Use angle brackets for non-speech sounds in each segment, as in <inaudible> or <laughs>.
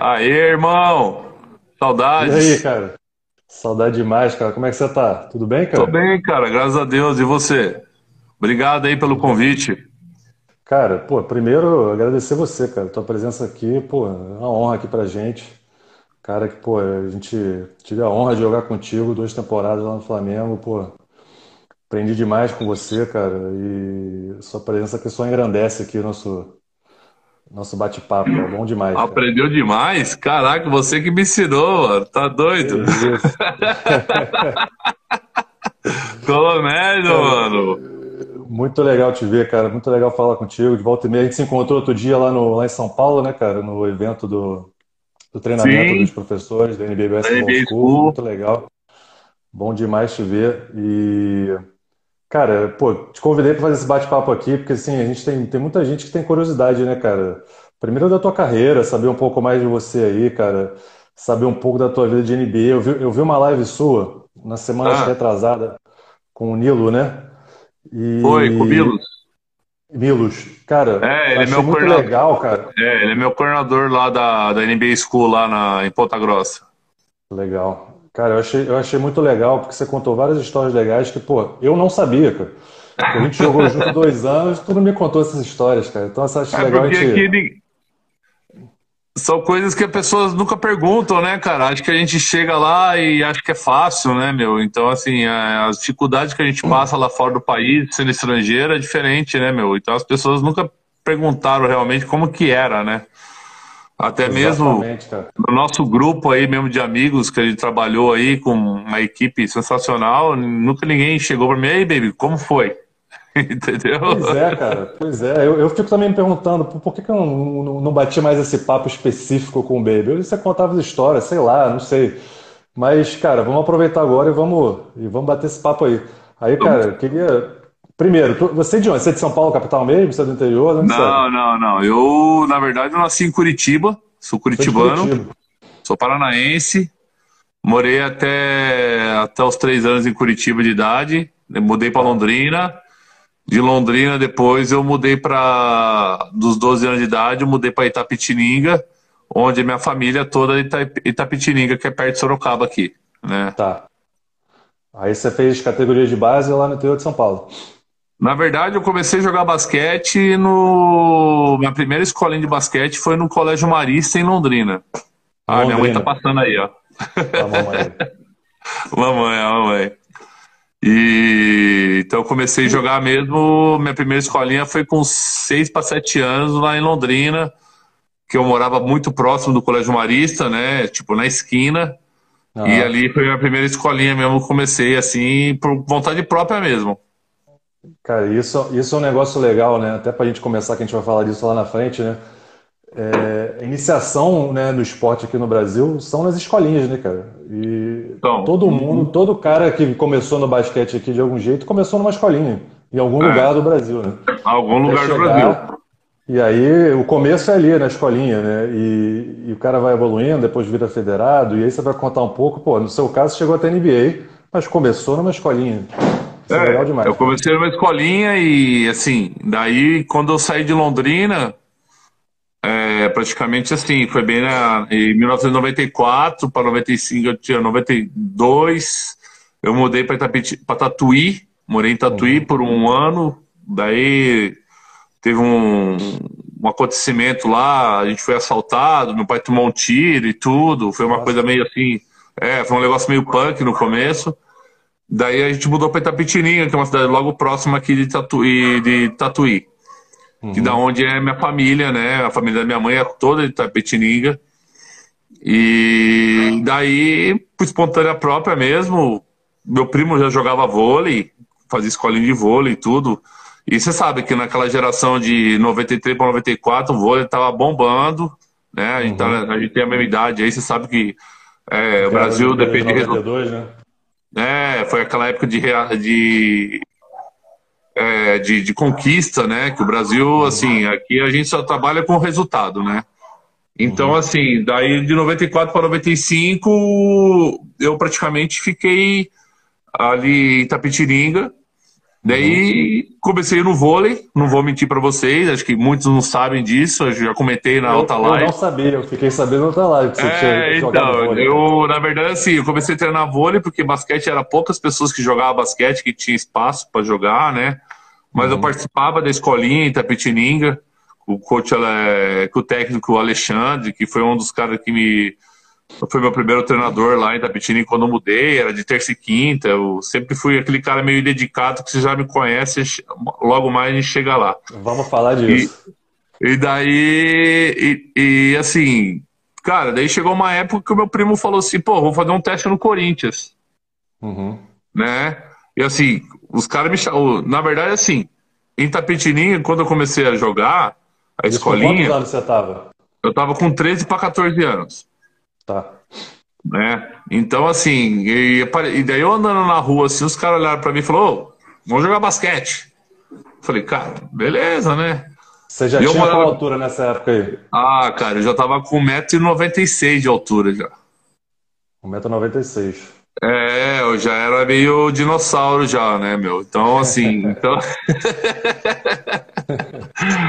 Aê, irmão! Saudades! E aí, cara? Saudade demais, cara. Como é que você tá? Tudo bem, cara? Tô bem, cara, graças a Deus. E você? Obrigado aí pelo convite. Cara, pô, primeiro agradecer você, cara. Tua presença aqui, pô, é uma honra aqui pra gente. Cara, que, pô, a gente tive a honra de jogar contigo duas temporadas lá no Flamengo, pô. Aprendi demais com você, cara. E sua presença aqui só engrandece aqui o nosso, nosso bate-papo. É bom demais, cara. Aprendeu demais? Caraca, você que me ensinou, mano. Tá doido? É isso. <laughs> Comédio, mano. Muito legal te ver, cara. Muito legal falar contigo. De volta e meia, a gente se encontrou outro dia lá, no, lá em São Paulo, né, cara? No evento do, do treinamento Sim, dos professores da School. School. Muito legal. Bom demais te ver. E, cara, pô, te convidei para fazer esse bate-papo aqui, porque assim, a gente tem, tem muita gente que tem curiosidade, né, cara? Primeiro da tua carreira, saber um pouco mais de você aí, cara. Saber um pouco da tua vida de NBA. Eu vi, eu vi uma live sua na semana Ah, retrasada com o Nilo, né? foi, com o E Milos. Milos, cara, É, ele é meu muito coordenador. legal, cara. É, ele é meu coordenador lá da, da NBA School, lá na, em Ponta Grossa. Legal. Cara, eu achei, eu achei muito legal, porque você contou várias histórias legais que, pô, eu não sabia, cara. A gente jogou junto <laughs> dois anos, tu não me contou essas histórias, cara. Então, eu acho É legal a gente. são coisas que as pessoas nunca perguntam, né, cara? Acho que a gente chega lá e acha que é fácil, né, meu? Então, assim, as dificuldades que a gente passa lá fora do país, sendo estrangeiro, é diferente, né, meu? Então, as pessoas nunca perguntaram realmente como que era, né? Até mesmo cara. no nosso grupo aí mesmo de amigos que a gente trabalhou aí com uma equipe sensacional, nunca ninguém chegou pra mim, ei, baby, como foi? <laughs> Entendeu? Pois é, cara. Pois é. Eu, eu fico também me perguntando, por, por que que eu não, não, não bati mais esse papo específico com o Baby? Eu, você contava as histórias, sei lá, não sei. Mas, cara, vamos aproveitar agora e vamos, e vamos bater esse papo aí. Aí, cara, eu queria. Primeiro, tu- você é de onde? Você é de São Paulo, capital mesmo? Você é do interior? Onde você é? Não, não, não. Eu, na verdade, eu nasci em Curitiba, sou curitibano, Curitiba. sou paranaense, morei até, até os três anos em Curitiba de idade, mudei para. Londrina. De Londrina, depois eu mudei para. Dos 12 anos de idade, eu mudei para Itapetininga, onde minha família toda é Ita- Itapetininga, que é perto de Sorocaba aqui, né? Tá. Aí você fez categoria de base lá no interior de São Paulo. Na verdade, eu comecei a jogar basquete no. Minha primeira escolinha de basquete foi no Colégio Marista, em Londrina. Ah, minha mãe tá Londrina. passando aí, ó. Tá, <laughs> mamãe. Mamãe, a mamãe. E então eu comecei a jogar mesmo. Minha primeira escolinha foi com 6 para 7 anos lá em Londrina, que eu morava muito próximo do Colégio Marista, né? Tipo, na esquina. E Aham. ali foi a minha primeira escolinha mesmo. Comecei assim, por vontade própria mesmo. Cara, isso, isso é um negócio legal, né? Até pra gente começar, que a gente vai falar disso lá na frente, né? É, a iniciação, né, no esporte aqui no Brasil são nas escolinhas, né, cara? E Então, todo mundo, todo cara que começou no basquete aqui de algum jeito, começou numa escolinha, em algum é, lugar do Brasil, né? algum Até lugar do Brasil. chegar. E aí, o começo é ali, na escolinha, né? E, e o cara vai evoluindo, depois vira federado, e aí você vai contar um pouco, pô, no seu caso chegou até NBA, mas começou numa escolinha. Isso é legal É, demais. eu comecei numa escolinha e assim, daí quando eu saí de Londrina, é, praticamente assim, foi bem na, em 1994 para 95, eu tinha 92, eu mudei para Tatuí, morei em Tatuí Uhum. por um ano, daí teve um, um acontecimento lá, a gente foi assaltado, meu pai tomou um tiro e tudo, foi uma Nossa. coisa meio assim, é, foi um negócio meio punk no começo. Daí a gente mudou para Itapetininga, que é uma cidade logo próxima aqui de Tatuí, de Tatuí, que da Uhum. onde é minha família, né? A família da minha mãe é toda de Itapetininga. E daí, por espontânea própria mesmo, meu primo já jogava vôlei, fazia escolinha de vôlei e tudo. E você sabe que naquela geração de 93 para 94, o vôlei tava bombando, né? A gente, tá- Uhum. a gente tem a mesma idade aí, você sabe que é, o Brasil depende de resultado. 92, né? É, foi aquela época de, de, é, de, de conquista, né? Que o Brasil, Uhum. assim, aqui a gente só trabalha com resultado, né? Então, Uhum. assim, daí de 94 para 95, eu praticamente fiquei ali em Itapetininga. Daí comecei no vôlei, não vou mentir para vocês, acho que muitos não sabem disso, eu já comentei na Eu, outra eu live. não sabia, eu fiquei sabendo na outra live que você tinha É, jogado então, vôlei. eu, na verdade, assim, eu comecei a treinar vôlei porque basquete era poucas pessoas que jogavam basquete, que tinha espaço para jogar, né? Mas eu participava da escolinha em Itapetininga, o coach, ela é, com o técnico Alexandre, que foi um dos caras que me. Foi meu primeiro treinador lá em Itapetininga quando eu mudei, era de terça e quinta. Eu sempre fui aquele cara meio dedicado que você já me conhece, logo mais a gente chega lá. Vamos falar disso. E daí, e, e, assim, cara, daí chegou uma época que o meu primo falou assim, pô, vou fazer um teste no Corinthians, Uhum. né? E assim, os caras me chamam, na verdade, assim, em Tapetininga, quando eu comecei a jogar, a Isso com quantos escolinha, anos você tava? eu tava com 13 para 14 anos, Tá. né? Então, assim, e, e daí eu andando na rua, assim, os caras olharam pra mim e falaram, ô, vamos jogar basquete. Eu falei, cara, beleza, né? Você já E tinha qual morava- altura nessa época aí? Ah, cara, eu já tava com 1,96m de altura já. 1,96m. É, eu já era meio dinossauro já, né, meu? Então, assim, então, <laughs>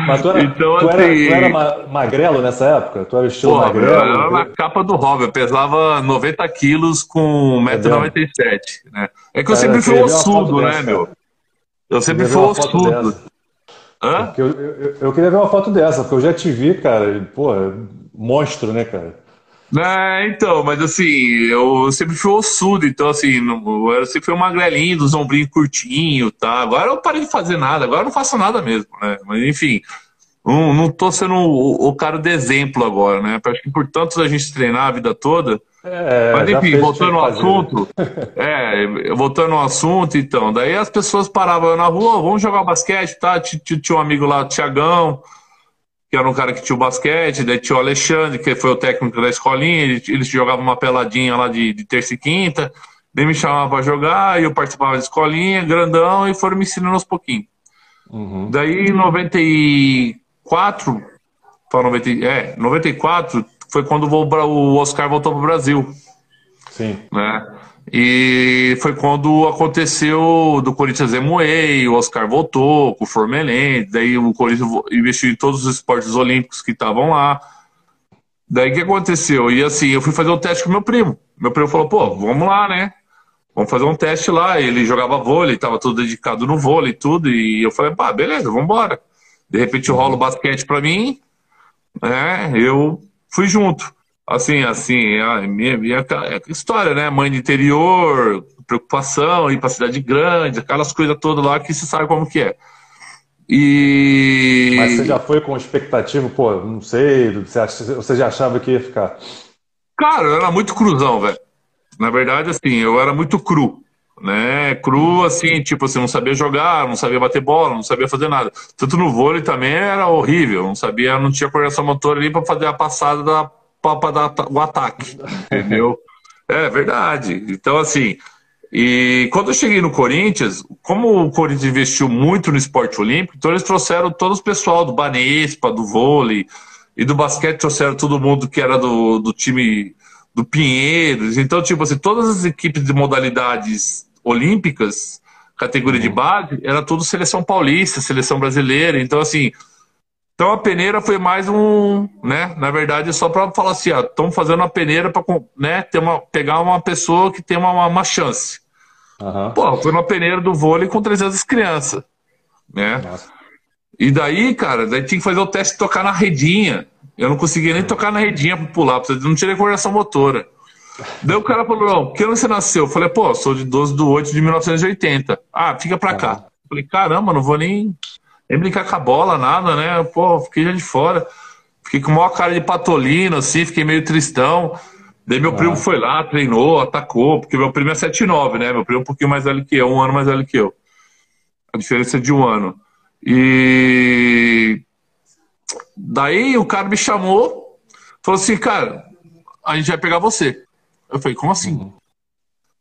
Mas tu era, Então, tu era, assim- tu era ma- magrelo nessa época? Tu era estilo eu magrelo? era na capa do Robin, eu pesava 90 quilos com 1,97m, né? É que eu Cara, sempre eu fui ver uma ossudo, né, dessa, meu? Eu sempre fui ossudo. Hã? Eu, eu, eu queria ver uma foto dessa, porque eu já te vi, cara. e, Pô, monstro, né, cara? É, então, mas assim, eu sempre fui ossudo, então assim, não- eu sempre fui um magrelinho, dos ombrinhos curtinho, tá? Agora eu parei de fazer nada, agora eu não faço nada mesmo, né? Mas enfim, não, não tô sendo o, o cara de exemplo agora, né? Acho que por tanto a gente treinar a vida toda. É, Mas enfim, voltando ao assunto, <laughs> é, voltando ao assunto, então, daí as pessoas paravam na rua, "Ô, vamos jogar basquete, tá? Ti- ti- Tinha um amigo lá, Tiagão, que era um cara que tinha o basquete, daí tinha o Alexandre, que foi o técnico da escolinha, ele- eles jogavam uma peladinha lá de, de terça e quinta, daí me chamavam pra jogar, e eu participava da escolinha, grandão, e foram me ensinando aos pouquinhos. Uhum. Daí em 94, para 90, é, 94 foi quando o o Oscar voltou pro Brasil Sim. né? E foi quando aconteceu do Corinthians Emuei, o Oscar voltou com o Formelente, daí o Corinthians investiu em todos os esportes olímpicos que estavam lá. Daí o que aconteceu? E assim, eu fui fazer um teste com meu primo. Meu primo falou, pô, vamos lá, né? Vamos fazer um teste lá. Ele jogava vôlei, estava todo dedicado no vôlei e tudo. E eu falei, pá, beleza, vamos embora. De repente rola o basquete pra mim, né? Eu fui junto. Assim, assim, a minha, minha história, né? Mãe de interior, preocupação, ir pra cidade grande, aquelas coisas todas lá que você sabe como que é. E. Mas você já foi com expectativa, pô, não sei, você, já achava que ia ficar. Cara, eu era muito cruzão, velho. Na verdade, assim, eu era muito cru. Né? Cru, assim, tipo assim, não sabia jogar, não sabia bater bola, não sabia fazer nada. Tanto no vôlei também era horrível, não sabia, não tinha coordenação motora ali pra fazer a passada da, pra dar o ataque. Entendeu? É verdade. Então, assim, e quando eu cheguei no Corinthians, como o Corinthians investiu muito no esporte olímpico, então eles trouxeram todo o pessoal do Banespa, do vôlei e do basquete, trouxeram todo mundo que era do, do time do Pinheiros. Então, tipo assim, todas as equipes de modalidades olímpicas, categoria de base, era tudo seleção paulista, seleção brasileira. Então, assim, então a peneira foi mais um, né? Na verdade, só para falar assim, ó, estamos fazendo uma peneira para, né, ter uma, pegar uma pessoa que tem uma, uma chance. Aham. Pô, foi uma peneira do vôlei com 300 crianças, né? Nossa. E daí, cara, daí tinha que fazer o teste de tocar na redinha. Eu não conseguia nem tocar na redinha pra pular, porque eu não tinha coordenação motora. Daí o cara falou, não, que ano você nasceu? Eu falei, pô, sou de 12 de 8 de 1980. Ah, fica pra cá. Eu falei, caramba, não vou nem, nem brincar com a bola, nada, né? Pô, fiquei já de fora. Fiquei com a maior cara de patolino, assim, fiquei meio tristão. Daí meu primo foi lá, treinou, atacou, porque meu primo é 7'9", né? Meu primo é um pouquinho mais velho que eu, um ano mais velho que eu. A diferença é de um ano. E daí o cara me chamou, falou assim, cara, a gente vai pegar você. Eu falei, como assim?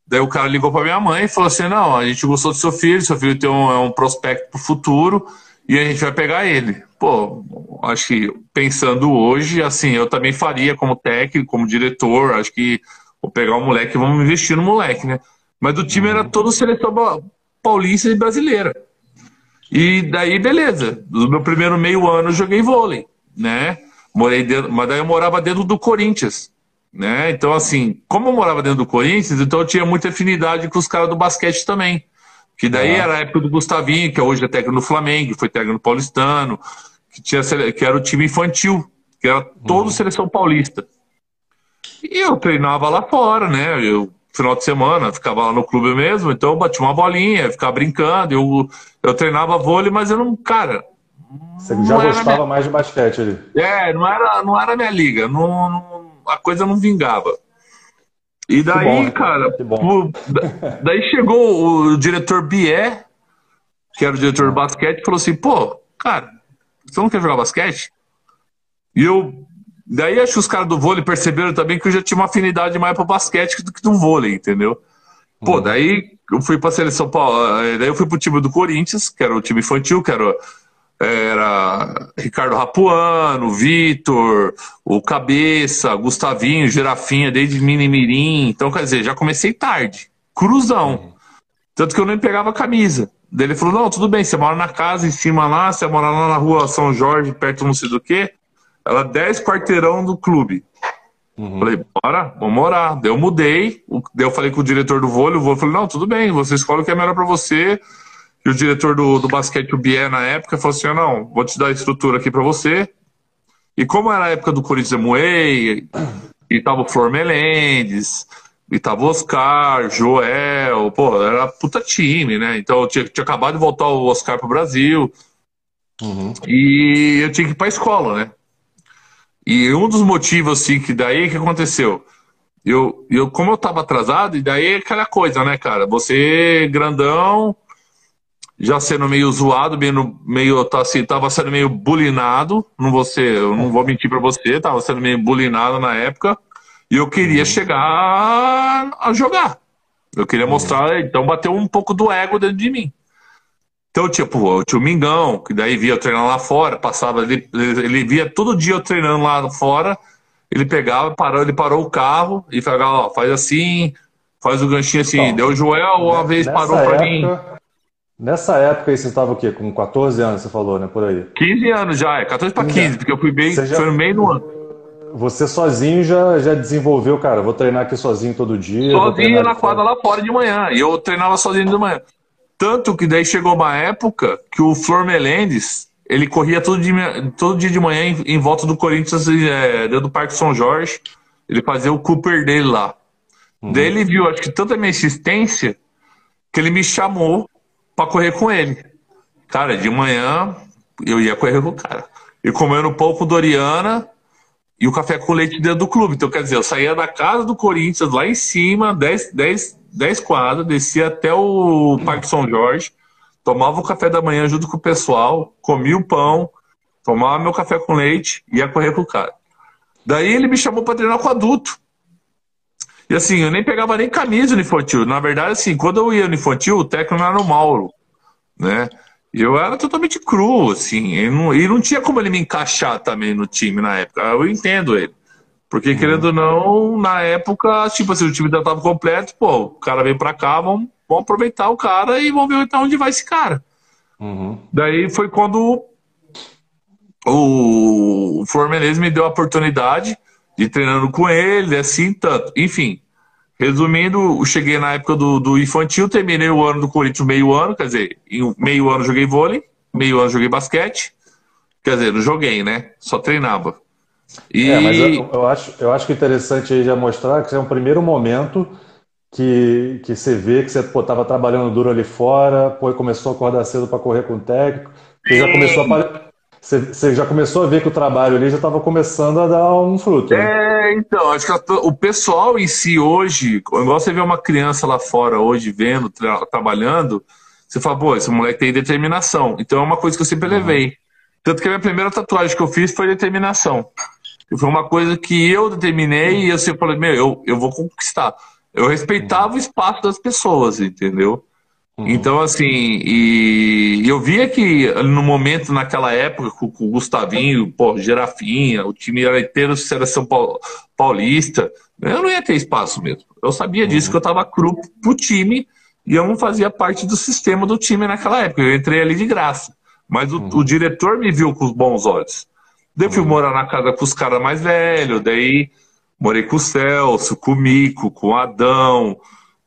Daí o cara ligou pra minha mãe e falou assim, não, a gente gostou do seu filho, seu filho tem um, é um prospecto pro futuro e a gente vai pegar ele. Pô, acho que pensando hoje, assim, eu também faria como técnico, como diretor, acho que vou pegar o moleque e vamos investir no moleque, né? Mas o time era todo seleção paulista e brasileira. E daí, beleza. No meu primeiro meio ano eu joguei vôlei, né? Morei dentro, mas daí eu morava dentro do Corinthians, né? Então, assim, como eu morava dentro do Corinthians, então eu tinha muita afinidade com os caras do basquete também. Que daí ah. era a época do Gustavinho, que hoje é técnico do Flamengo, foi técnico do Paulistano, que, tinha, que era o time infantil, que era todo uhum. seleção paulista. E eu treinava lá fora, né? Eu, final de semana, ficava lá no clube mesmo, então eu batia uma bolinha, ficava brincando, eu, eu treinava vôlei, mas eu não, cara. Você já gostava minha... mais de basquete ali? É, não era, não era minha liga, não, não, a coisa não vingava. E daí, bom, né? cara, o, daí chegou o diretor Bié, que era o diretor de basquete, e falou assim: pô, cara, você não quer jogar basquete? E eu. Daí acho que os caras do vôlei perceberam também que eu já tinha uma afinidade mais pro basquete do que do vôlei, entendeu? Pô, uhum. daí eu fui pra seleção. Eh, daí eu fui pro time do Corinthians, que era o time infantil, que era, era Ricardo Rapuano, Vitor, o Cabeça, Gustavinho, Girafinha, desde Mini Mirim. Então, quer dizer, já comecei tarde. Cruzão. Tanto que eu nem pegava camisa. Daí ele falou: não, tudo bem, você mora na casa em cima lá, você mora lá na rua São Jorge, perto não sei do que. Ela 10 quarteirão do clube. Uhum. Falei, bora, vamos morar. Daí eu mudei, daí eu falei com o diretor do vôlei, o vôlei falou, não, tudo bem, você escolhe o que é melhor para você. E o diretor do, do basquete, o Bier, na época, falou assim, não, vou te dar a estrutura aqui para você. E como era a época do Corinthians Moei, e tava o Flor Melendes, e tava o Oscar, Joel, pô, era puta time, né? Então eu tinha, tinha acabado de voltar o Oscar pro Brasil. Uhum. E eu tinha que ir pra escola, né? E um dos motivos, assim, que daí que aconteceu? Eu, eu, como eu tava atrasado, e daí é aquela coisa, né, cara? Você grandão, já sendo meio zoado, meio, meio tá assim, tava sendo meio bulinado, não vou ser, eu não vou mentir para você, tava sendo meio bulinado na época. E eu queria chegar a jogar. Eu queria mostrar, então bateu um pouco do ego dentro de mim. Então, tipo, tinha o Mingão, que daí via eu treinando lá fora, passava, ele, ele via todo dia eu treinando lá fora, ele pegava, parou, ele parou o carro e falava, ó, faz assim, faz o ganchinho assim. Então, Deu o Joel uma vez parou época, pra mim. Nessa época aí você estava o quê? Com 14 anos, você falou, né? Por aí. 15 anos já, é 14 para 15, porque eu fui bem, já... foi no meio do ano você sozinho já, já desenvolveu, cara, vou treinar aqui sozinho todo dia. Sozinho na quadra lá fora de manhã. E eu treinava sozinho de manhã. Tanto que daí chegou uma época que o Flor Melendes, ele corria todo dia, todo dia de manhã em, em volta do Corinthians, é, dentro do Parque São Jorge. Ele fazia o Cooper dele lá. Uhum. Daí ele viu, acho que tanta minha insistência, que ele me chamou para correr com ele. Cara, de manhã eu ia correr com o cara. E comendo pão com Doriana, e o café com leite dentro do clube. Então, quer dizer, eu saía da casa do Corinthians, lá em cima, 10, 10, 10 quadras, descia até o Parque São Jorge, tomava o café da manhã junto com o pessoal, comia o pão, tomava meu café com leite e ia correr com o cara. Daí ele me chamou para treinar com adulto. E assim, eu nem pegava nem camisa no infantil. Na verdade, assim, quando eu ia no infantil, o técnico era o Mauro, né? Eu era totalmente cru, assim, e não, e não tinha como ele me encaixar também no time na época. Eu entendo ele. Porque, querendo ou não, na época, tipo assim, o time ainda tava completo, pô, o cara veio pra cá, vamos, vamos aproveitar o cara e vamos ver então onde vai esse cara. Uhum. Daí foi quando o, o Flor Menezes me deu a oportunidade de treinando com ele, assim, tanto. Enfim, Resumindo, eu cheguei na época do, do infantil, terminei o ano do Corinthians meio ano, quer dizer, em meio ano joguei vôlei, meio ano joguei basquete. Quer dizer, não joguei, né? Só treinava. E... É, mas eu, eu, acho, eu acho que é interessante aí já mostrar que é um primeiro momento que, que você vê que você estava trabalhando duro ali fora, pô, começou a acordar cedo para correr com o técnico, você já começou a você já começou a ver que o trabalho ali já estava começando a dar um fruto. Né? É, então, acho que o pessoal em si hoje, igual você vê uma criança lá fora hoje vendo, tra trabalhando, você fala, pô, esse moleque tem determinação. Então é uma coisa que eu sempre uhum. levei. Tanto que a minha primeira tatuagem que eu fiz foi determinação. Foi uma coisa que eu determinei e eu sempre falei, meu, eu, eu vou conquistar. Eu respeitava uhum. o espaço das pessoas, entendeu? Uhum. Então, assim, e eu via que no momento, naquela época, com, o Gustavinho, pô, Gerafinha, o time era inteiro seleção paulista, eu não ia ter espaço mesmo. Eu sabia disso, uhum. que eu estava cru pro time, e eu não fazia parte do sistema do time naquela época. Eu entrei ali de graça. Mas o, uhum. o diretor me viu com os bons olhos. Daí eu fui uhum. morar na casa com os caras mais velhos, daí morei com o Celso, com o Mico, com o Adão,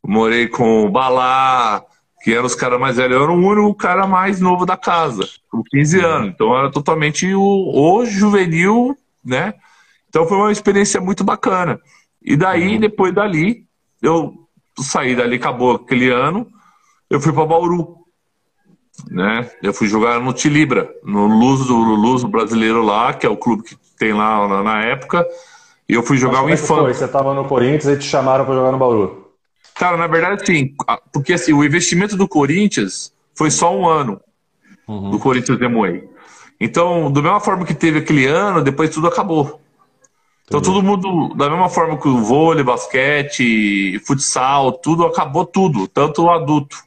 morei com o Balá, que eram os caras mais velhos. Eu era o único cara mais novo da casa, com 15 uhum. anos. Então era totalmente o, o juvenil, né? Então foi uma experiência muito bacana. E daí, uhum. depois dali, eu saí dali, acabou aquele ano, eu fui para Bauru. Né? Eu fui jogar no Tilibra, no Luz do Luz brasileiro lá, que é o clube que tem lá na, época. E eu fui jogar Mas o é Infante. Você estava no Corinthians e te chamaram para jogar no Bauru? Cara, na verdade, sim. Porque assim, o investimento do Corinthians foi só um ano uhum. do Corinthians Demoei. Então, da mesma forma que teve aquele ano, depois tudo acabou. Então todo mundo, da mesma forma que o vôlei, basquete, futsal, tudo acabou tudo, tanto o adulto.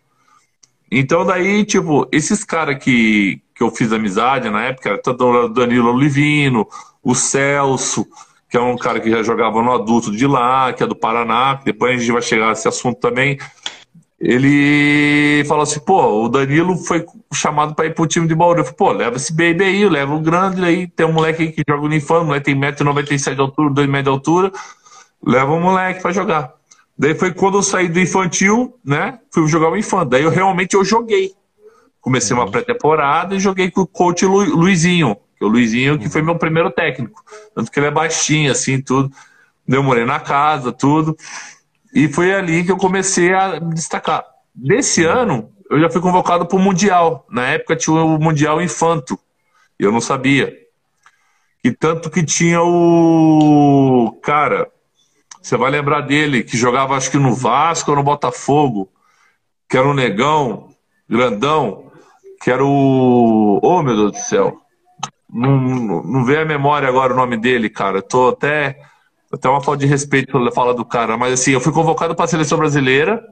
Então daí, tipo, esses caras que, que eu fiz amizade na época, tanto o Danilo Olivino, o Celso, que é um cara que já jogava no adulto de lá, que é do Paraná, depois a gente vai chegar nesse assunto também ele falou assim, pô, o Danilo foi chamado para ir pro time de Bauru. Eu falei, pô, leva esse baby aí, leva o grande aí, tem um moleque aí que joga no o moleque tem 1,97m de altura, 2m de altura, leva o moleque para jogar. Daí foi quando eu saí do infantil, né, fui jogar o Infame. Daí eu realmente eu joguei. Comecei uhum. uma pré-temporada e joguei com o coach Lu, Luizinho, que é o Luizinho que foi meu primeiro técnico. Tanto que ele é baixinho, assim, tudo. Eu morei na casa, tudo. E foi ali que eu comecei a me destacar. Desse ano, eu já fui convocado para o Mundial. Na época tinha o Mundial Infanto. E eu não sabia. E tanto que tinha o. Cara, você vai lembrar dele, que jogava acho que no Vasco ou no Botafogo, que era um negão, grandão, que era o. Oh, meu Deus do céu. Não, não, não vê a memória agora o nome dele, cara. Eu tô até até uma falta de respeito pela fala do cara, mas assim, eu fui convocado para a seleção brasileira,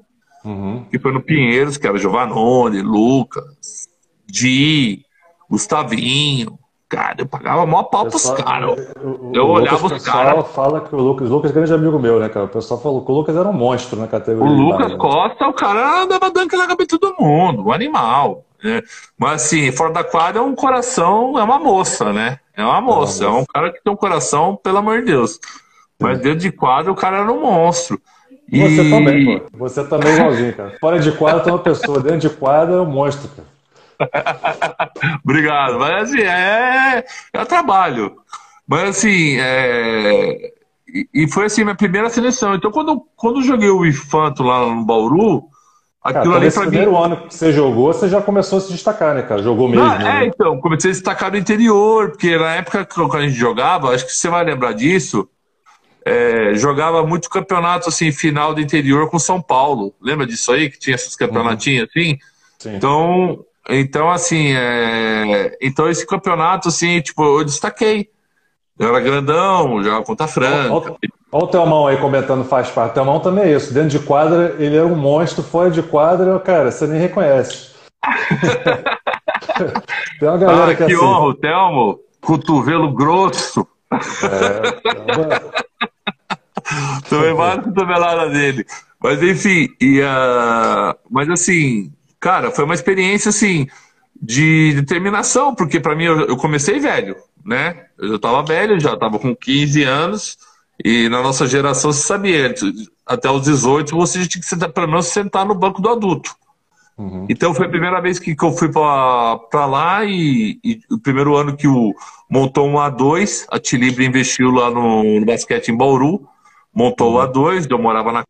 uhum. que foi no Pinheiros, que era Giovanoni, Lucas, Di, Gustavinho. Cara, eu pagava maior pau pros caras. Eu olhava os caras. O pessoal fala que o Lucas, Lucas é grande amigo meu, né, cara? O pessoal falou que o Lucas era um monstro na categoria. O Lucas? Costa, o cara andava dando na cabeça de todo mundo, um animal. Né? Mas assim, fora da quadra é um coração, é uma moça, né? É uma moça, é, uma moça. é um cara que tem um coração, pelo amor de Deus. Mas dentro de quadro o cara era um monstro. E... Você também, pô. Você também é igualzinho, cara. Fora de quadro tem uma pessoa, dentro de quadro é um monstro, cara. <laughs> Obrigado. Mas assim, é, é trabalho. Mas assim, é... e foi assim minha primeira seleção. Então quando, quando eu joguei o Infanto lá no Bauru, aquilo cara, ali pra primeiro mim... ano que você jogou, você já começou a se destacar, né, cara? Jogou mesmo. Não, né? É, então, comecei a se destacar no interior, porque na época que a gente jogava, acho que você vai lembrar disso, é, jogava muito campeonato assim, final do interior com São Paulo. Lembra disso aí? Que tinha esses campeonatinhos uhum. assim? Sim. Então, então assim, é... então esse campeonato, assim, tipo, eu destaquei. Eu era grandão, jogava contra a Franca. Olha, olha o Telmão aí comentando faz parte. O Telmão também é isso. Dentro de quadra, ele era um monstro. Fora de quadra, cara, você nem reconhece. <laughs> Tem uma galera ah, que, que é assim. honra, o Telmo. Cotovelo grosso. É, Tomei várias cotoveladas dele. Mas enfim, e, uh, mas assim, cara, foi uma experiência assim de determinação, porque para mim eu, eu, comecei velho, né? Eu já tava velho, já tava com 15 anos, e na nossa geração se sabia, até os 18 você tinha que sentar, pelo menos sentar no banco do adulto. Uhum. Então foi a primeira vez que, que eu fui para lá e, e, o primeiro ano que o montou um A2, a Tilibre investiu lá no, no basquete em Bauru montou o A2, eu morava na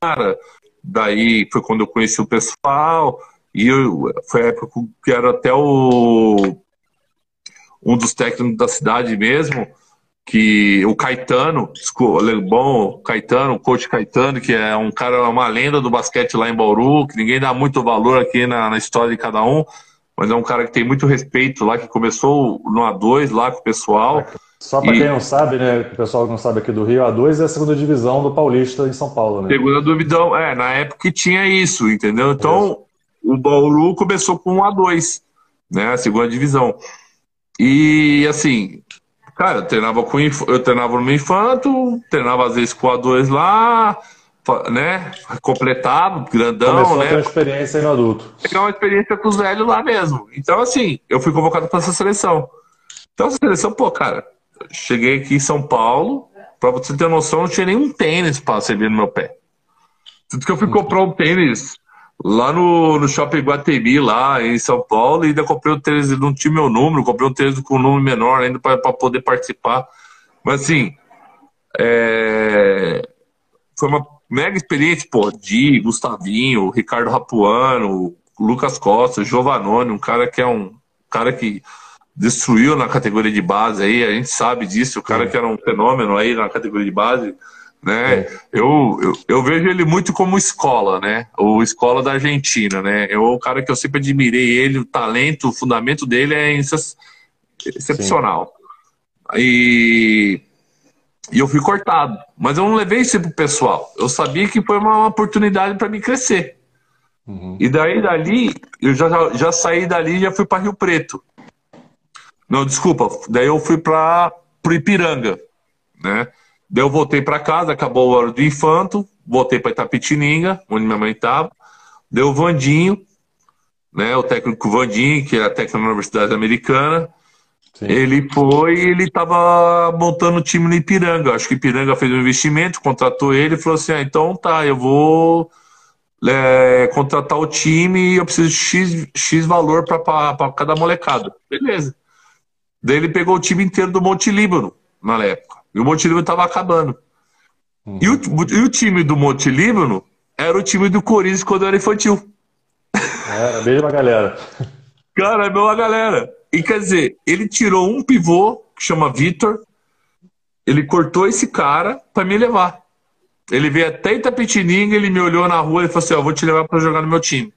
cara, daí foi quando eu conheci o pessoal, e eu, foi a época que era até o um dos técnicos da cidade mesmo, que o Caetano, bom, Caetano, o coach Caetano, que é um cara, uma lenda do basquete lá em Bauru, que ninguém dá muito valor aqui na, na história de cada um, mas é um cara que tem muito respeito lá, que começou no A2 lá com o pessoal. Só para e... quem não sabe, né, o pessoal que não sabe aqui do Rio, a A2 é a segunda divisão do Paulista em São Paulo, né? Segunda divisão, é, na época tinha isso, entendeu? Então, o Bauru começou com um A2, né, a segunda divisão. E, assim, cara, eu treinava, com, eu treinava no Infanto, treinava às vezes com o A2 lá, né, completado, grandão, Começou né? a ter uma experiência aí no adulto. Pegar uma experiência com os velhos lá mesmo. Então, assim, eu fui convocado para essa seleção. Então, essa seleção, pô, cara, cheguei aqui em São Paulo, pra você ter noção, não tinha nenhum tênis pra servir no meu pé. Tanto que eu fui comprar um tênis lá no, no Shopping Guatemi, lá em São Paulo, e ainda comprei um tênis, não tinha meu número, comprei um tênis com um número menor ainda para poder participar. Mas assim, é... foi uma mega experiência, pô, Di, Gustavinho, Ricardo Rapuano, Lucas Costa, Giovanoni, um cara que é um cara que destruiu na categoria de base aí, a gente sabe disso, o cara que era um fenômeno aí na categoria de base, né? É. Eu, eu, eu vejo ele muito como escola, né? O escola da Argentina, né? É o cara que eu sempre admirei ele, o talento, o fundamento dele é excep- excepcional. E, e eu fui cortado, mas eu não levei isso pro pessoal. Eu sabia que foi uma oportunidade para me crescer. Uhum. E daí dali, eu já, já, já saí dali e já fui para Rio Preto. Não, desculpa, daí eu fui para o Ipiranga, né? Daí eu voltei para casa, acabou a hora do infanto, voltei para Itapetininga, onde minha mãe estava. Deu o Vandinho, né? O técnico Vandinho, que era técnico na Universidade Americana. Sim. Ele foi, ele estava montando o time no Ipiranga. Acho que o Ipiranga fez um investimento, contratou ele e falou assim: ah, então tá, eu vou é, contratar o time e eu preciso de X, X valor para cada molecada. Beleza. Daí ele pegou o time inteiro do Monte Líbano na época. E o Monte Líbano estava acabando. E, o, e o time do Monte Líbano era o time do Corinthians quando eu era infantil. Era a mesma galera. Cara, é uma galera. E quer dizer, ele tirou um pivô, que chama Vitor, ele cortou esse cara para me levar. Ele veio até Itapetininga, ele me olhou na rua e falou assim: Ó, vou te levar para jogar no meu time.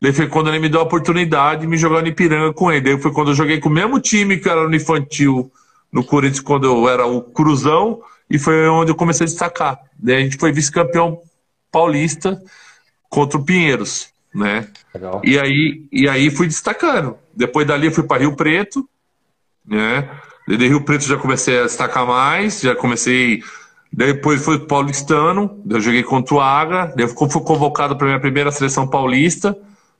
Daí foi quando ele me deu a oportunidade de me jogar no Ipiranga com ele. Daí foi quando eu joguei com o mesmo time que era no infantil, no Corinthians, quando eu era o Cruzão, e foi onde eu comecei a destacar. Daí a gente foi vice-campeão paulista contra o Pinheiros, né? Legal. E aí, e aí fui destacando. Depois dali eu fui para Rio Preto, né? De Rio Preto já comecei a destacar mais, já comecei. Depois foi Paulistano, eu joguei contra o Agra, daí eu fui convocado para minha primeira seleção paulista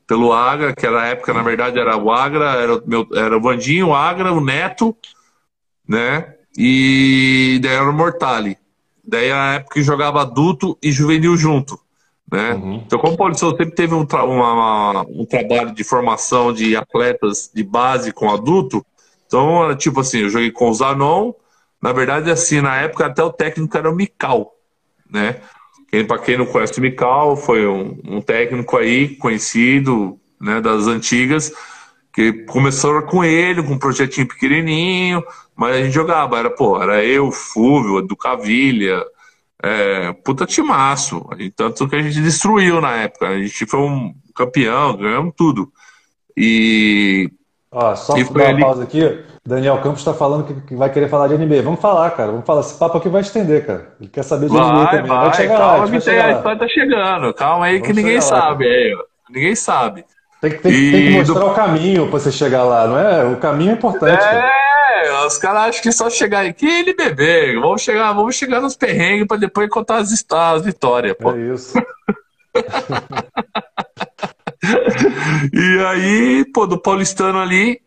pelo Agra, que na época na verdade era o Agra, era o, meu, era o Vandinho, o Agra, o Neto, né? E daí era o Mortali. Daí a época que jogava adulto e juvenil junto. Né? Uhum. Então, como o Paulistano sempre teve um, tra uma, uma, um trabalho de formação de atletas de base com adulto, então era tipo assim, eu joguei com o Zanon, na verdade, assim, na época até o técnico era o Mical, né? Quem, para quem não conhece o Mical, foi um, um técnico aí conhecido, né, das antigas, que começou com ele, com um projetinho pequenininho, mas a gente jogava, era, pô, era eu, Fúvio, do Cavilha, é, puta timaço, tanto que a gente destruiu na época, a gente foi um campeão, ganhamos tudo. E. Ó, só e dar uma ali- pausa aqui. Daniel Campos está falando que, que vai querer falar de NBA. Vamos falar, cara. Vamos falar. Esse papo aqui vai estender, cara. Ele quer saber de NBA Vai, também. vai, chegar lá, a calma vai que tem- chegar a lá. história tá chegando, calma aí que Vamos ninguém chegar lá, sabe, aí, ninguém sabe. Tem que, tem, E tem que mostrar do- o caminho para você chegar lá, não é? O caminho é importante, cara. É, os caras acham que só chegar aqui e ele beber. Vamos chegar, vamos chegar nos perrengues pra depois contar as, as vitórias, pô. É isso. <laughs> E aí, pô, do paulistano ali,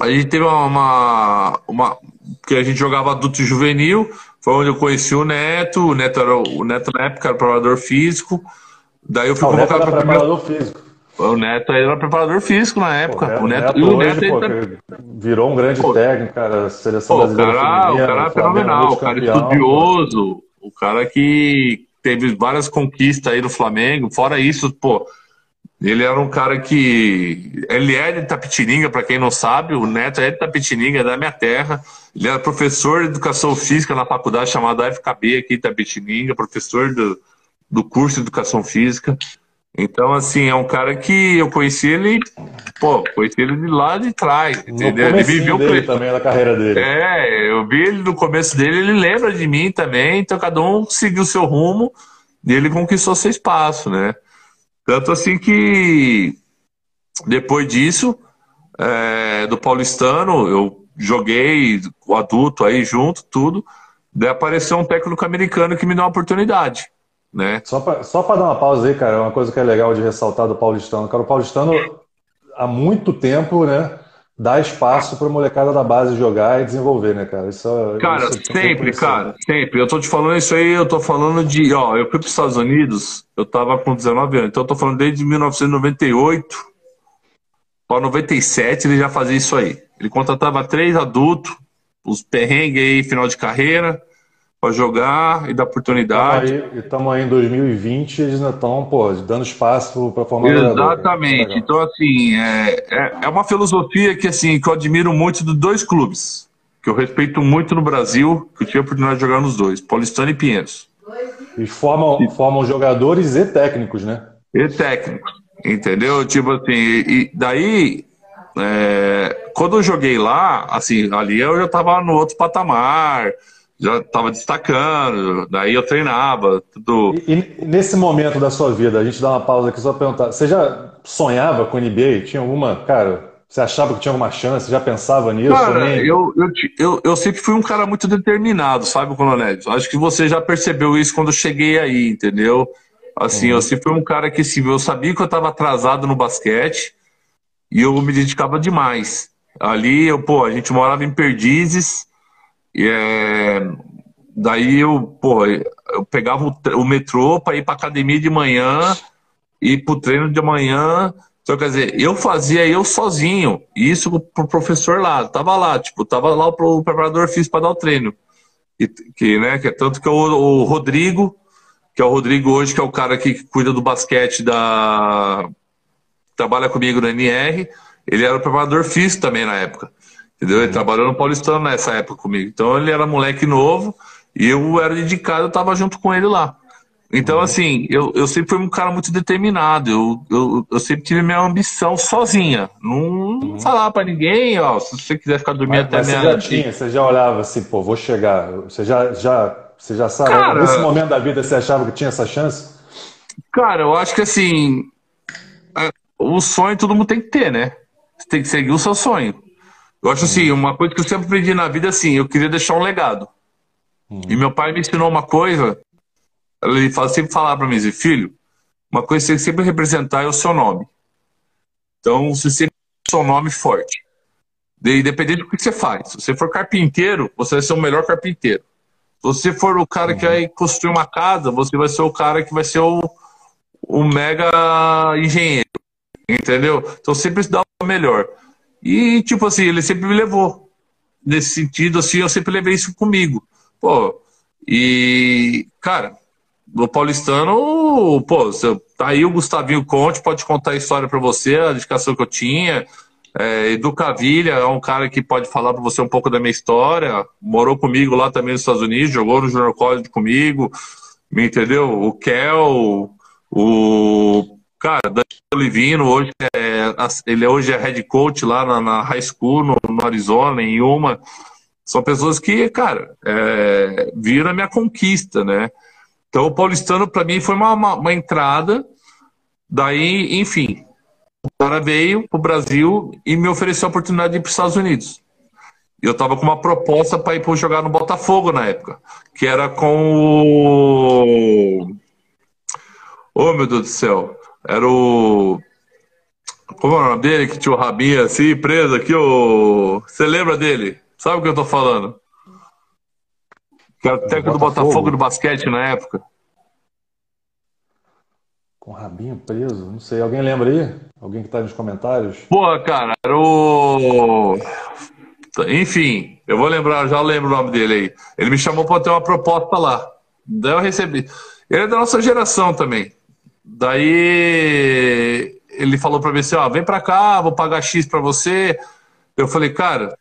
a gente teve uma, uma, uma- que a gente jogava adulto e juvenil, foi onde eu conheci o Neto, o Neto era o Neto na época era preparador físico. Daí eu fui Ah, o Neto convocado para preparador físico. O Neto era preparador físico na época. Pô, o Neto, e o Neto hoje, pô, tá- virou um grande Pô. técnico, cara. Seleção Pô, brasileira cara, o cara é Flamengo fenomenal, o cara estudioso, o cara que teve várias conquistas aí no Flamengo. Fora isso, pô, ele era um cara que. Ele é de Tapetininga, para quem não sabe, o Neto é de Tapetininga, é da minha terra. Ele era professor de educação física na faculdade chamada FKB aqui em Tapetininga, professor do, do curso de educação física. Então, assim, é um cara que eu conheci ele, pô, conheci ele de lá de trás, entendeu? Ele viveu dele também, na carreira dele. é, eu vi ele no começo dele, ele lembra de mim também, então cada um seguiu seu rumo e ele conquistou seu espaço, né? Tanto assim que depois disso, é, do paulistano, eu joguei o adulto aí junto, tudo, daí apareceu um técnico americano que me deu uma oportunidade, né? Só para só dar uma pausa aí, cara, uma coisa que é legal de ressaltar do paulistano. Cara, o paulistano, há muito tempo, né, dá espaço para molecada da base jogar e desenvolver, né, cara? Isso, cara, isso sempre, cara, sempre. Eu tô te falando isso aí, eu tô falando de, ó, eu fui para os Estados Unidos, eu tava com 19 anos, então eu tô falando desde 1998 para 97 ele já fazia isso aí. Ele contratava três adultos, os perrengues aí, final de carreira, para jogar e dar oportunidade. E estamos aí, aí, em 2020 eles ainda estão, pô, dando espaço para formar Exatamente. Então, assim, é, é, é, uma filosofia que, assim, que eu admiro muito dos dois clubes, que eu respeito muito no Brasil, que eu tive a oportunidade de jogar nos dois, Paulistano e Pinheiros. E formam, e, formam jogadores e técnicos, né? E técnicos, entendeu? Tipo assim, e daí é, quando eu joguei lá, assim, ali eu já estava no outro patamar, já estava destacando, daí eu treinava, tudo. E, e, nesse momento da sua vida, a gente dá uma pausa aqui só para perguntar, você já sonhava com o NBA? Tinha alguma, cara, você achava que tinha alguma chance? Já pensava nisso? Cara, eu, eu, eu, eu, sempre fui um cara muito determinado, sabe, Coronel? Acho que você já percebeu isso quando eu cheguei aí, entendeu? Assim, uhum. eu sempre fui um cara que, assim, eu sabia que eu estava atrasado no basquete e eu me dedicava demais. Ali, eu, pô, a gente morava em Perdizes, e é, daí eu, pô, eu pegava o, o metrô para ir para academia de manhã, ir para o treino de manhã. Então, quer dizer, eu fazia eu sozinho, isso pro professor lá, tava lá, tipo, tava lá o preparador físico para dar o treino. E, que, né, que é tanto que o, o Rodrigo, que é o Rodrigo hoje, que é o cara que cuida do basquete da. trabalha comigo na NR, ele era o preparador físico também na época. Entendeu? Ele trabalhou no Paulistano nessa época comigo. Então ele era moleque novo e eu era dedicado, eu tava junto com ele lá. Então, uhum. assim, eu, eu sempre fui um cara muito determinado. Eu, eu, eu sempre tive minha ambição sozinha. Não uhum. falar para ninguém, ó, se você quiser ficar dormindo mas, até meia Você já tinha, você já olhava assim, pô, vou chegar. Você já, já, você já sabe. Cara, nesse momento da vida você achava que tinha essa chance? Cara, eu acho que assim. O sonho todo mundo tem que ter, né? Você tem que seguir o seu sonho. Eu acho assim, uma coisa que eu sempre aprendi na vida assim, eu queria deixar um legado. Uhum. E meu pai me ensinou uma coisa, ele fala, sempre falava para mim, assim, filho, uma coisa que você sempre representar é o seu nome. Então, você sempre tem o seu nome forte. De, independente do que você faz. Se você for carpinteiro, você vai ser o melhor carpinteiro. Se você for o cara uhum. que vai construir uma casa, você vai ser o cara que vai ser o, o mega engenheiro. Entendeu? Então sempre se dá o melhor. E, tipo assim, ele sempre me levou. Nesse sentido, assim, eu sempre levei isso comigo. Pô, e, cara, o paulistano, pô, tá aí o Gustavinho Conte, pode contar a história para você, a dedicação que eu tinha. É, Edu Cavilha é um cara que pode falar para você um pouco da minha história. Morou comigo lá também nos Estados Unidos, jogou no Junior College comigo, me entendeu? O Kel, o Cara, Daniel Livino, hoje é, ele hoje é head coach lá na, na high school, no, no, Arizona, em Yuma. São pessoas que, cara, é, viram a minha conquista, né? Então, o paulistano, para mim, foi uma, uma, uma, entrada. Daí, enfim, o cara veio pro Brasil e me ofereceu a oportunidade de ir para os Estados Unidos. Eu tava com uma proposta para ir para jogar no Botafogo na época, que era com o. Oh, meu Deus do céu. Era o. Como é o nome dele? Que tinha o rabinho assim, preso aqui, o. Você lembra dele? Sabe o que eu tô falando? Que era técnico do Botafogo do basquete na época. Com o rabinho preso? Não sei. Alguém lembra aí? Alguém que tá nos comentários? Pô, cara, era o. Enfim, eu vou lembrar, já lembro o nome dele aí. Ele me chamou para ter uma proposta lá. Daí eu recebi. Ele é da nossa geração também. Daí ele falou para mim assim, ó, vem para cá, vou pagar X para você. Eu falei, cara.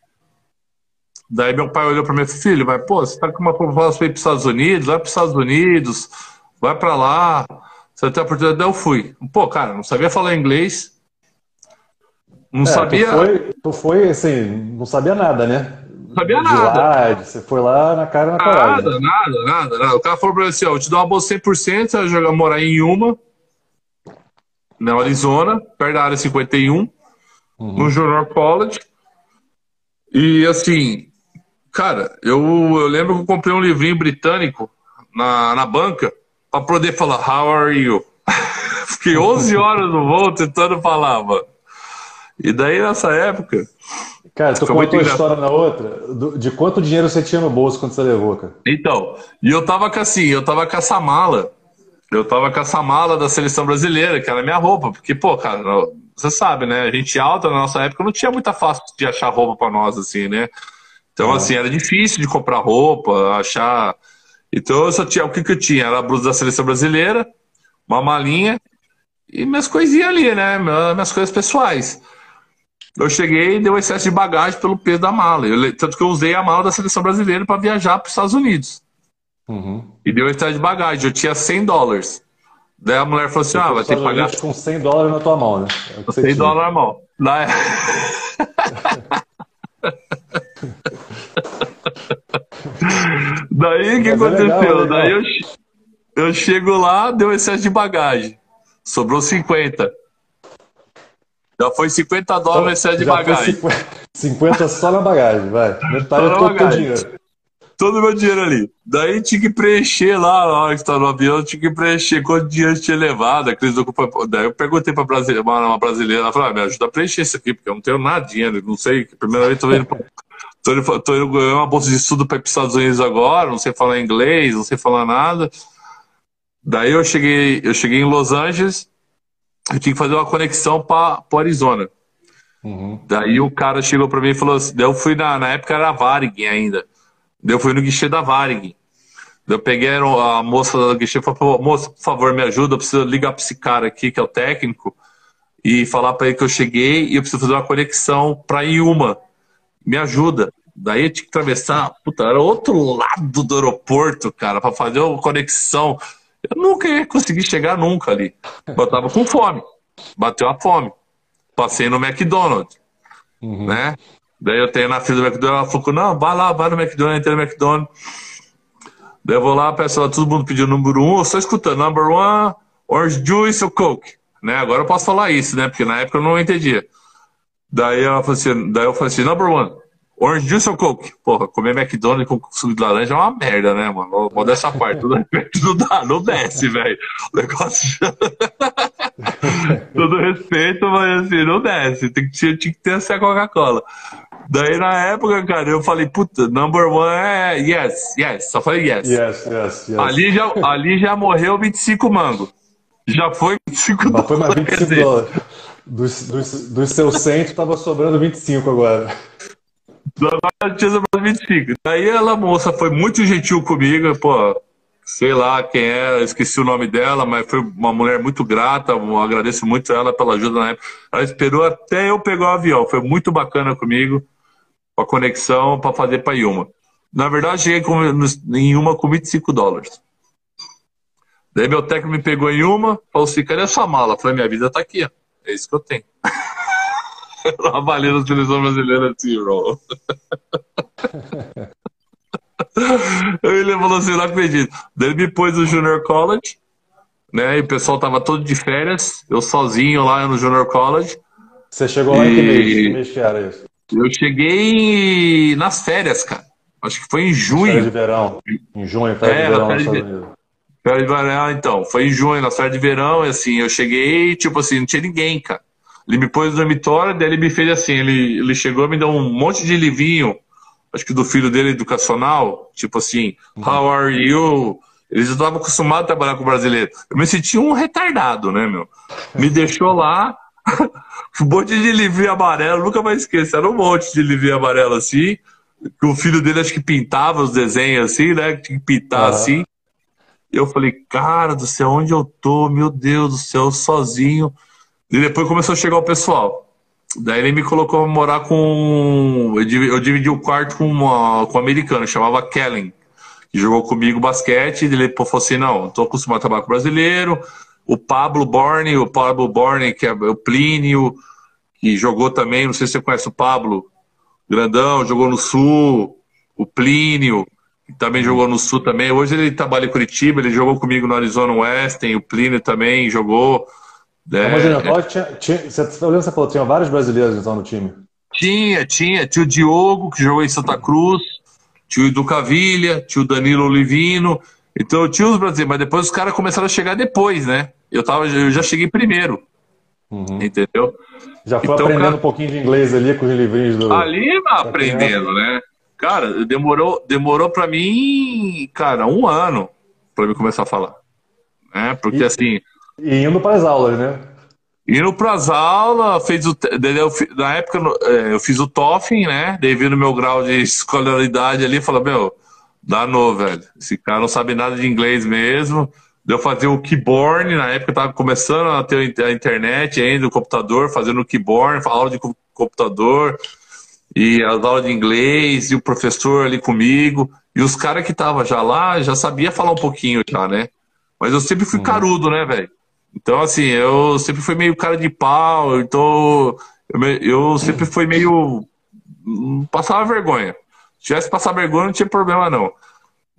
Daí meu pai olhou para mim falou, filho, vai, pô, você tá com uma proposta para ir para os Estados Unidos, vai para os Estados Unidos, vai para lá. Você tem a oportunidade, daí eu fui. Pô, cara, não sabia falar inglês. Não é, sabia. Tu foi, tu foi, assim, não sabia nada, né? Não sabia nada. você foi lá na cara na coragem. Nada, nada, nada, nada. O cara falou pra mim assim: ó, eu te dou uma bolsa 100%, você vai jogar, morar em uma na Arizona, perto da área 51, uhum. no Junior College. E assim, cara, eu, eu lembro que eu comprei um livrinho britânico na, na banca, para poder falar How are you? <laughs> Fiquei 11 <laughs> horas no voo tentando falar, mano. E daí nessa época. Cara, tu contou a história na outra, de quanto dinheiro você tinha no bolso quando você levou, cara? Então, e eu tava com assim, eu tava com essa mala. Eu tava com essa mala da seleção brasileira, que era minha roupa, porque, pô, cara, você sabe, né? A gente alta na nossa época não tinha muita fácil de achar roupa para nós, assim, né? Então, assim, era difícil de comprar roupa, achar. Então, eu só tinha. O que, que eu tinha? Era a blusa da seleção brasileira, uma malinha e minhas coisinhas ali, né? Minhas coisas pessoais. Eu cheguei e deu excesso de bagagem pelo peso da mala. Eu, tanto que eu usei a mala da seleção brasileira para viajar para os Estados Unidos. Uhum. E deu excesso de bagagem. Eu tinha 100 dólares. Daí a mulher falou assim: ah, vai ter que pagar. com 100 dólares na tua mão, né? É 100 dólares na mão. Daí... <laughs> Daí o que Mas aconteceu? É legal, é Daí eu, eu chego lá, deu excesso de bagagem. Sobrou 50. Já foi 50 dólares então, excesso de bagagem. 50, 50 só na bagagem, vai. Metade do teu dinheiro. Todo o meu dinheiro ali. Daí tinha que preencher lá, na hora que estava no avião, tinha que preencher quanto dinheiro tinha levado. Aqueles documentos. Daí eu perguntei para brasileira, uma, brasileira, ela falou: ah, me ajuda a preencher isso aqui, porque eu não tenho nada de dinheiro, não sei. Primeira vez estou indo Tô indo, <laughs> tô indo ganhar uma bolsa de estudo para para os Estados Unidos agora, não sei falar inglês, não sei falar nada. Daí eu cheguei, eu cheguei em Los Angeles, eu tinha que fazer uma conexão para o Arizona. Uhum. Daí o cara chegou para mim e falou assim, daí eu fui na, na época era Varig ainda. Eu fui no guichê da Varig. Eu peguei a moça do guichê e falei, moça, por favor, me ajuda, eu preciso ligar para esse cara aqui, que é o técnico, e falar para ele que eu cheguei e eu preciso fazer uma conexão para Yuma me ajuda. Daí eu tinha que atravessar, puta, era outro lado do aeroporto, cara, para fazer uma conexão. Eu nunca ia conseguir chegar nunca ali. Eu tava com fome. Bateu a fome. Passei no McDonald's, uhum. né? Daí eu tenho na fila do McDonald's, ela falou, não, vai lá, vai no McDonald's, entrei no McDonald's. Daí eu vou lá, lá, todo mundo pediu número um, estou escutando, number one, orange juice ou coke, né? Agora eu posso falar isso, né? Porque na época eu não entendia. Daí, ela falou assim, daí eu falei assim, number one, Orange Juice ou Coke? Porra, comer McDonald's com suco de laranja é uma merda, né, mano? Vou dessa parte, tudo, <laughs> não dá, não desce, velho. O negócio. <laughs> Todo respeito, mas assim, não desce. Tem que, tinha, tinha que ter essa Coca-Cola. Daí na época, cara, eu falei, puta, number one é yes, yes. Só falei yes. Yes, yes, yes. Ali já, ali já morreu 25 mango. Já foi 25 dólares. Foi mais 25 dólares. Dos, dos, dos seus 100, tava sobrando 25 agora. Agora tinha sobrado 25. Daí ela, moça, foi muito gentil comigo, pô, sei lá quem era, esqueci o nome dela, mas foi uma mulher muito grata, eu agradeço muito ela pela ajuda na época. Ela esperou até eu pegar o avião, foi muito bacana comigo, a conexão para fazer para Yuma. Na verdade, cheguei em Yuma com 25 dólares. Daí meu técnico me pegou em uma, falou assim, cadê a sua mala? Eu falei, minha vida tá aqui, ó. É isso que eu tenho. <laughs> Trabalhei na seleção brasileira assim, bro. Ele falou assim, não acredito. Daí ele me pôs no Junior College, né? E o pessoal tava todo de férias, eu sozinho lá no Junior College. Você chegou lá e... em que mês? Que mês que era isso? Eu cheguei nas férias, cara. Acho que foi em junho. Férias de verão. Em junho, férias é, de verão. Férias de... Férias de verão, então. Foi em junho, nas férias de verão, e assim, eu cheguei, tipo assim, não tinha ninguém, cara. Ele me pôs no dormitório, daí ele me fez assim, ele, ele chegou e me deu um monte de livrinho, acho que do filho dele, educacional, tipo assim, uhum. how are you? Eles estavam acostumados a trabalhar com brasileiro. Eu me senti um retardado, né, meu? Me deixou lá, <laughs> um monte de livrinho amarelo, nunca mais esqueço, era um monte de livrinho amarelo assim, que o filho dele acho que pintava os desenhos assim, né? Tinha que pintar assim. E eu falei, cara do céu, onde eu tô? Meu Deus do céu, sozinho. E depois começou a chegar o pessoal. Daí ele me colocou a morar com. Eu dividi, eu dividi o quarto com, uma, com um americano, chamava Kellen, que jogou comigo basquete. Ele falou assim: não, estou acostumado a trabalhar com brasileiro. O Pablo Borne, o Pablo Borne, que é o Plínio, que jogou também, não sei se você conhece o Pablo, grandão, jogou no Sul. O Plínio, que também jogou no Sul também. Hoje ele trabalha em Curitiba, ele jogou comigo no Arizona Western, o Plínio também jogou. É, Mas, Júnior, tinha, tinha, você, eu lembro que você falou, tinha vários brasileiros então no time. Tinha, tinha. Tinha o Diogo, que jogou em Santa Cruz, tinha o Ducavilha, tinha o Danilo Olivino. Então tinha os brasileiros, mas depois os caras começaram a chegar depois, né? Eu, tava, eu já cheguei primeiro. Uhum. Entendeu? Já foi então, aprendendo cara, um pouquinho de inglês ali com os livrinhos do. Ali aprendendo, né? Cara, demorou, demorou para mim, cara, um ano para mim começar a falar. Né? Porque e, assim. E indo para as aulas, né? Indo para as aulas, fez o, na época é, eu fiz o TOEFL, né? Devido ao meu grau de escolaridade ali, falou, meu, danou, velho. Esse cara não sabe nada de inglês mesmo. Deu fazer o keyboard, na época eu tava começando a ter a internet ainda, o computador, fazendo o keyboard, aula de computador, e as aulas de inglês, e o professor ali comigo, e os caras que estavam já lá, já sabia falar um pouquinho já, né? Mas eu sempre fui uhum. carudo, né, velho? Então, assim, eu sempre fui meio cara de pau, então eu, eu sempre fui meio. Passava vergonha. Se tivesse passar vergonha, não tinha problema, não.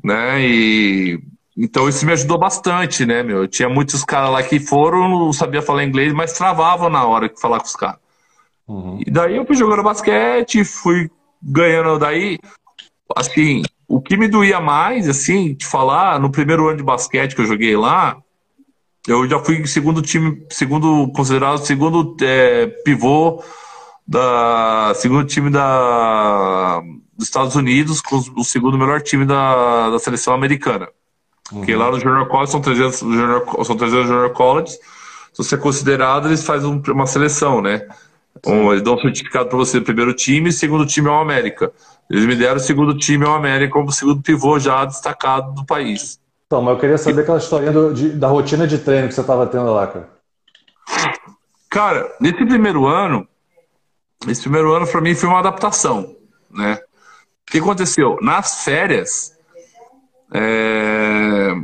Né? E. Então isso me ajudou bastante, né, meu? Eu tinha muitos caras lá que foram, não sabia falar inglês, mas travavam na hora de falar com os caras. Uhum. E daí eu fui jogando basquete, fui ganhando daí. Assim, o que me doía mais, assim, te falar, no primeiro ano de basquete que eu joguei lá, eu já fui segundo time, segundo considerado segundo é, pivô da segundo time da dos Estados Unidos com o segundo melhor time da, da seleção americana. Uhum. Porque lá no Junior College são 300, junior, são 300 Junior College. Se você é considerado, eles fazem um, uma seleção, né? Um, eles dão um certificado para você, primeiro time, e segundo time é o América. Eles me deram o segundo time ao América como segundo pivô já destacado do país. Então, mas eu queria saber aquela historinha do, de, da rotina de treino que você estava tendo lá, cara. Cara, nesse primeiro ano, esse primeiro ano para mim foi uma adaptação, né? O que aconteceu? Nas férias, é...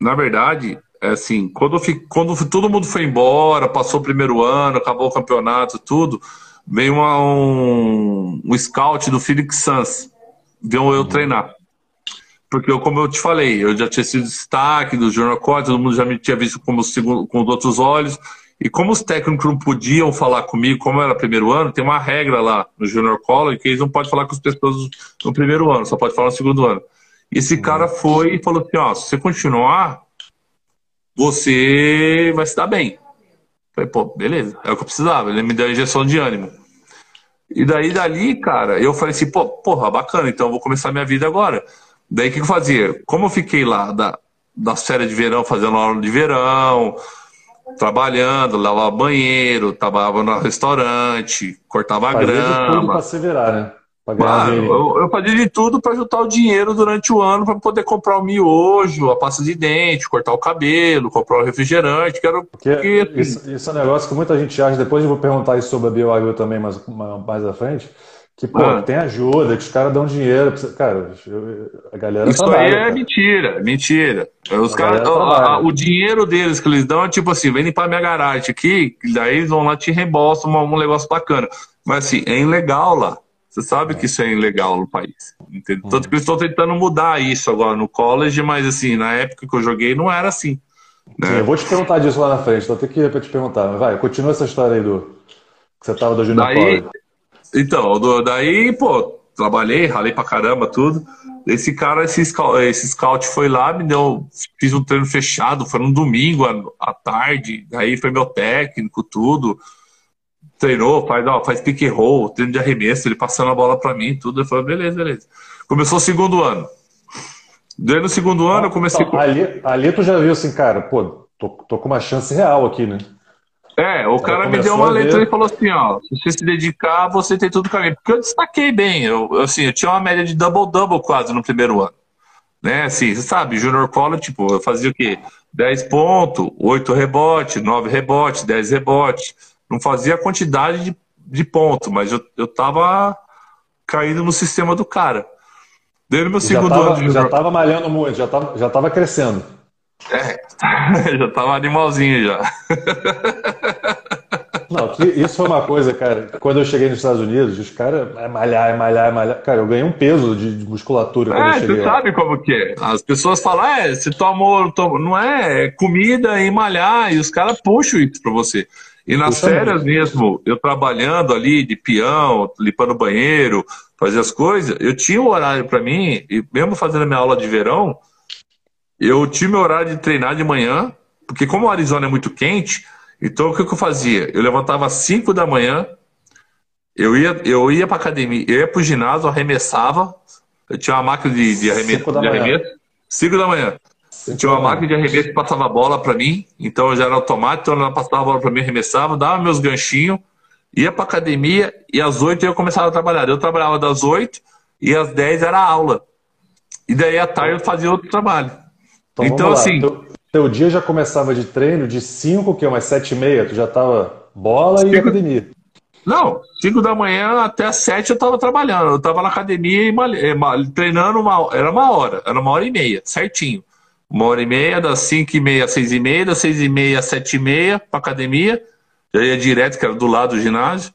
na verdade, é assim, quando, fico, quando todo mundo foi embora, passou o primeiro ano, acabou o campeonato, tudo, veio uma, um, um scout do Phoenix Suns, viu eu uhum. treinar. Porque, eu, como eu te falei, eu já tinha sido destaque do Jornal College, todo mundo já me tinha visto como segundo, com outros olhos. E como os técnicos não podiam falar comigo, como era primeiro ano, tem uma regra lá no Junior College que eles não podem falar com as pessoas no primeiro ano, só pode falar no segundo ano. Esse uhum. cara foi e falou assim: ó, se você continuar, você vai se dar bem. Falei, pô, beleza, é o que eu precisava. Ele me deu a injeção de ânimo. E daí, dali, cara, eu falei assim, pô, porra, bacana, então eu vou começar minha vida agora. Daí, o que eu fazia? Como eu fiquei lá da, das férias de verão, fazendo aula de verão, trabalhando, lavava banheiro, trabalhava no restaurante, cortava Fazia grama. Tudo pra se virar, né? Mano, eu, eu fazia de tudo para juntar o dinheiro durante o ano para poder comprar o miojo, a pasta de dente, cortar o cabelo, comprar o refrigerante, que era Porque assim, isso, isso, é um negócio que muita gente acha, depois eu vou perguntar isso sobre a BioAgro também mais, mais à frente, que, pô, ah. tem ajuda, que os caras dão dinheiro. Cara, a galera Isso trabalha, aí é cara. mentira, mentira. Os cara, o, o dinheiro deles que eles dão é tipo assim, vem limpar minha garagem aqui, daí eles vão lá te reembolsam um, um negócio bacana. Mas assim, é ilegal lá. Você sabe que isso é ilegal no país. Entendeu? Tanto que eles estão tentando mudar isso agora no college, mas assim, na época que eu joguei não era assim. Né? Sim, eu vou te perguntar disso lá na frente, então tem que ir para te perguntar. Vai, continua essa história aí do que você tava do Junior daí, College. Então, do, daí, pô, trabalhei, ralei pra caramba, tudo. Esse cara, esse scout, esse scout foi lá, me deu, fiz um treino fechado, foi num domingo à, à tarde, aí foi meu técnico, tudo treinou, faz, ó, faz pick and roll, treino de arremesso, ele passando a bola para mim, tudo. Eu falei, beleza, beleza. Começou o segundo ano. Daí no segundo ano eu comecei. Então, ali, ali tu já viu assim, cara, pô, tô, tô com uma chance real aqui, né? É, o cara me deu uma letra e falou assim, ó, se você se dedicar, você tem tudo caminho. Porque eu destaquei bem, eu, assim, eu tinha uma média de double-double quase no primeiro ano. Né, assim, você sabe, Junior College, tipo, eu fazia o quê? 10 pontos, 8 rebotes, 9 rebotes, 10 rebotes não fazia a quantidade de, de pontos, mas eu, eu tava caindo no sistema do cara. Desde meu segundo já tava, ano de Já tava malhando muito, já tava, já tava crescendo. É, <laughs> já tava animalzinho já. <laughs> Não, isso foi uma coisa, cara. Quando eu cheguei nos Estados Unidos, os caras é malhar, é malhar, é malhar. Cara, eu ganhei um peso de, musculatura quando é, eu cheguei. Você sabe como que é. As pessoas falam, é, você tomou, tomou. Não é, é comida e malhar, e os caras puxam isso pra você. E nas férias mesmo, eu trabalhando ali de peão, limpando banheiro, fazer as coisas, eu tinha um horário para mim, e mesmo fazendo a minha aula de verão, eu tinha meu horário de treinar de manhã, porque como o Arizona é muito quente, então o que, que eu fazia? Eu levantava às 5 da manhã, eu ia, eu ia pra academia, eu ia pro ginásio, arremessava, eu tinha uma máquina de, de arremesso. 5 da, da manhã. Tinha uma máquina de arremesso que passava bola para mim, então eu já era automático, então ela passava a bola para mim, arremessava, dava meus ganchinhos, ia pra academia e às 8 eu começava a trabalhar. Eu trabalhava das 8 e às 10 era aula. E daí à tarde eu fazia outro trabalho. Então, então assim. Teu, teu, dia já começava de treino de 5, que é umas 7 e meia, tu já tava bola cinco... e academia. Não, 5 da manhã até as 7 eu tava trabalhando. Eu tava na academia e eh, treinando uma, era uma hora, era uma hora e meia, certinho. Uma hora e meia, das 5 e meia às 6 e meia, das 6 e meia às 7 e meia pra academia. Já ia direto, que era do lado do ginásio.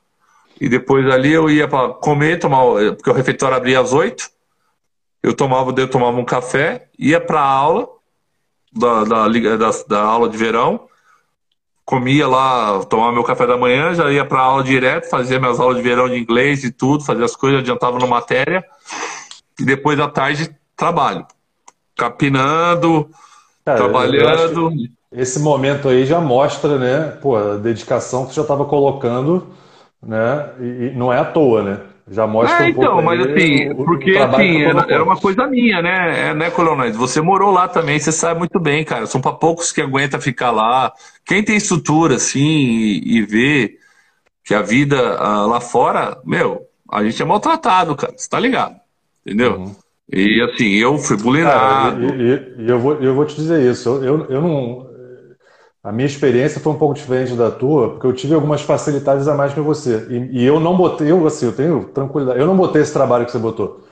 E depois ali eu ia para comer, tomar, porque o refeitório abria às 8. Eu tomava, eu tomava um café, ia para a aula, da, da, da, da, aula de verão, comia lá, tomava meu café da manhã, já ia para aula direto, fazia minhas aulas de verão de inglês e tudo, fazia as coisas, adiantava na matéria. E depois da tarde, trabalho. Capinando, Cara, trabalhando. Esse momento aí já mostra, né, pô, a dedicação que você já estava colocando, né, e, e não é à toa, né? Já mostra é, um então, mas assim, o, porque o assim, era, era, uma coisa minha, né, é, né, Colonais? Você morou lá também, você sabe muito bem, cara. São para poucos que aguenta ficar lá. Quem tem estrutura, assim, e, e vê que a vida ah, lá fora, meu, a gente é maltratado, cara. Você tá ligado? Entendeu? Uhum. E assim, eu fui bulinado. e, e, e, eu, vou, eu vou te dizer isso. Eu, eu, eu não. A minha experiência foi um pouco diferente da tua, porque eu tive algumas facilidades a mais que você. E, e eu não botei, eu assim, eu tenho tranquilidade, eu não botei esse trabalho que você botou.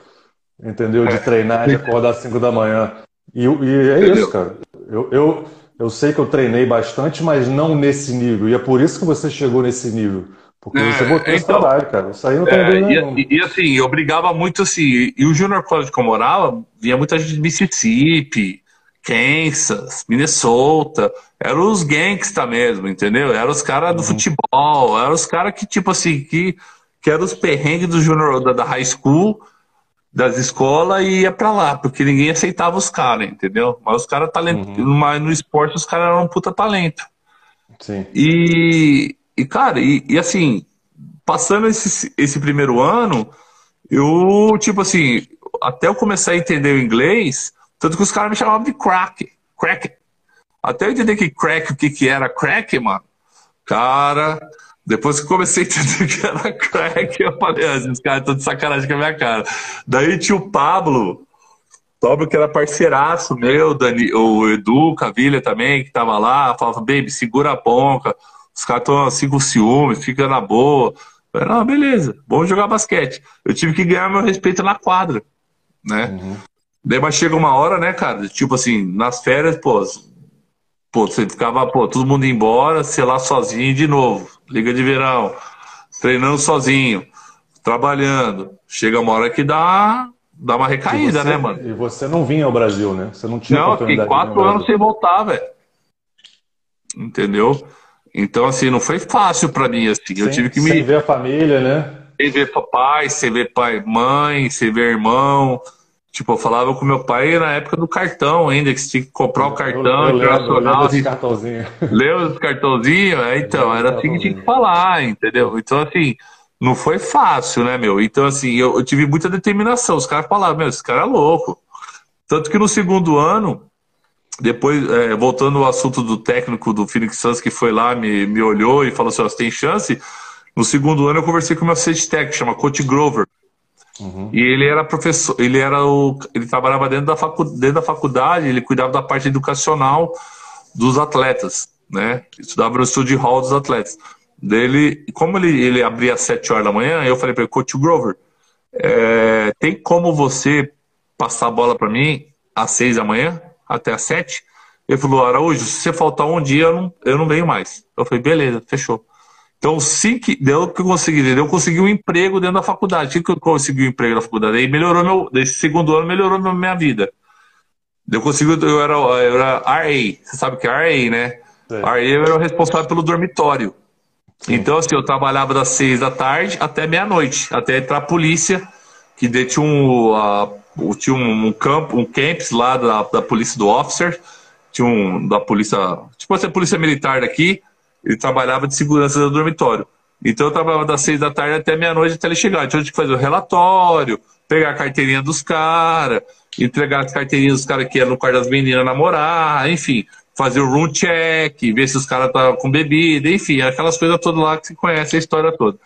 Entendeu? De é. treinar, de acordar às 5 da manhã. E, e é isso, cara. Eu, eu, eu sei que eu treinei bastante, mas não nesse nível. E é por isso que você chegou nesse nível. Porque é, você botou então, trabalho, cara. Isso aí não tem é, e, e, e, assim, eu brigava muito assim. E o Junior College que eu morava, vinha muita gente de Mississippi, Kansas, Minnesota, eram os gangsta mesmo, entendeu? Eram os caras do uhum. futebol, eram os caras que, tipo assim, que, que eram os perrengues do junior, da, da high school, das escolas e ia pra lá, porque ninguém aceitava os caras, entendeu? Mas os caras talento, uhum. mas no esporte os caras eram um puta talento. Sim. E, e cara, e, e assim, passando esse, esse primeiro ano, eu, tipo assim, até eu começar a entender o inglês, tanto que os caras me chamavam de crack. Crack. Até eu entender que crack, o que, que era crack, mano. Cara, depois que comecei a entender que era crack, eu falei, ah, esses caras estão de sacanagem com a minha cara. Daí tinha o Pablo, Pablo que era parceiraço meu, Dani, o Edu Cavilha também, que tava lá, falava, baby, segura a ponca, os caras estão assim com ciúmes, fica na boa. Falei, não, beleza, vamos jogar basquete. Eu tive que ganhar meu respeito na quadra, né? Uhum. Daí, mas chega uma hora, né, cara? Tipo assim, nas férias, pô, pô, você ficava, pô, todo mundo embora, sei lá, sozinho de novo. Liga de verão, treinando sozinho, trabalhando. Chega uma hora que dá, dá uma recaída, você, né, mano? E você não vinha ao Brasil, né? Você não tinha Não, fiquei quatro anos sem voltar, velho. Entendeu? Então, assim, não foi fácil para mim, assim. Sem, eu tive que me. Sem ver a família, né? Sem ver papai, sem ver pai, mãe, sem ver irmão. Tipo, eu falava com meu pai na época do cartão ainda, que você tinha que comprar o cartão eu, eu internacional. Lembro, cartãozinho. Lembra dos cartãozinhos? É, então, era assim que tinha que falar, entendeu? Então, assim, não foi fácil, né, meu? Então, assim, eu, eu tive muita determinação. Os caras falavam, meu, esse cara é louco. Tanto que no segundo ano, depois, é, voltando ao assunto do técnico do Phoenix Suns, que foi lá, me, me olhou e falou assim, você tem chance? No segundo ano eu conversei com o meu assistente técnico, chama Coach Grover. Uhum. E ele era professor, ele era o, ele trabalhava dentro da, facu, dentro da faculdade, ele cuidava da parte educacional dos atletas, né? Estudava no estúdio hall dos atletas. Dele, como ele, ele abria às 7 horas da manhã, eu falei para ele, Coach Grover, é, tem como você passar a bola para mim às 6 da manhã até às 7? Ele falou, Araújo, se você faltar um dia, eu não, eu não venho mais. Eu falei, beleza, fechou. Então, sim que deu que eu consegui, eu consegui um emprego dentro da faculdade. O que eu consegui um emprego na faculdade? Aí melhorou meu, desse segundo ano melhorou minha vida. Eu consegui, eu era, eu era RA, você sabe o que é RA, né? É. RA eu era o responsável pelo dormitório. Sim. Então, assim, eu trabalhava das seis da tarde até meia-noite, até entrar a polícia, que tinha um, uh, tinha um, campo, um campus lá da, da polícia do officer, tinha um da polícia, tipo assim, a polícia militar daqui, ele trabalhava de segurança do dormitório. Então eu trabalhava das seis da tarde até meia-noite até ele chegar. Então a gente fazia o relatório, pegar a carteirinha dos caras, entregar as carteirinhas dos caras que iam no quarto das meninas namorar, enfim, fazer o room check, ver se os caras estavam com bebida, enfim, aquelas coisas todas lá que se conhece a história toda.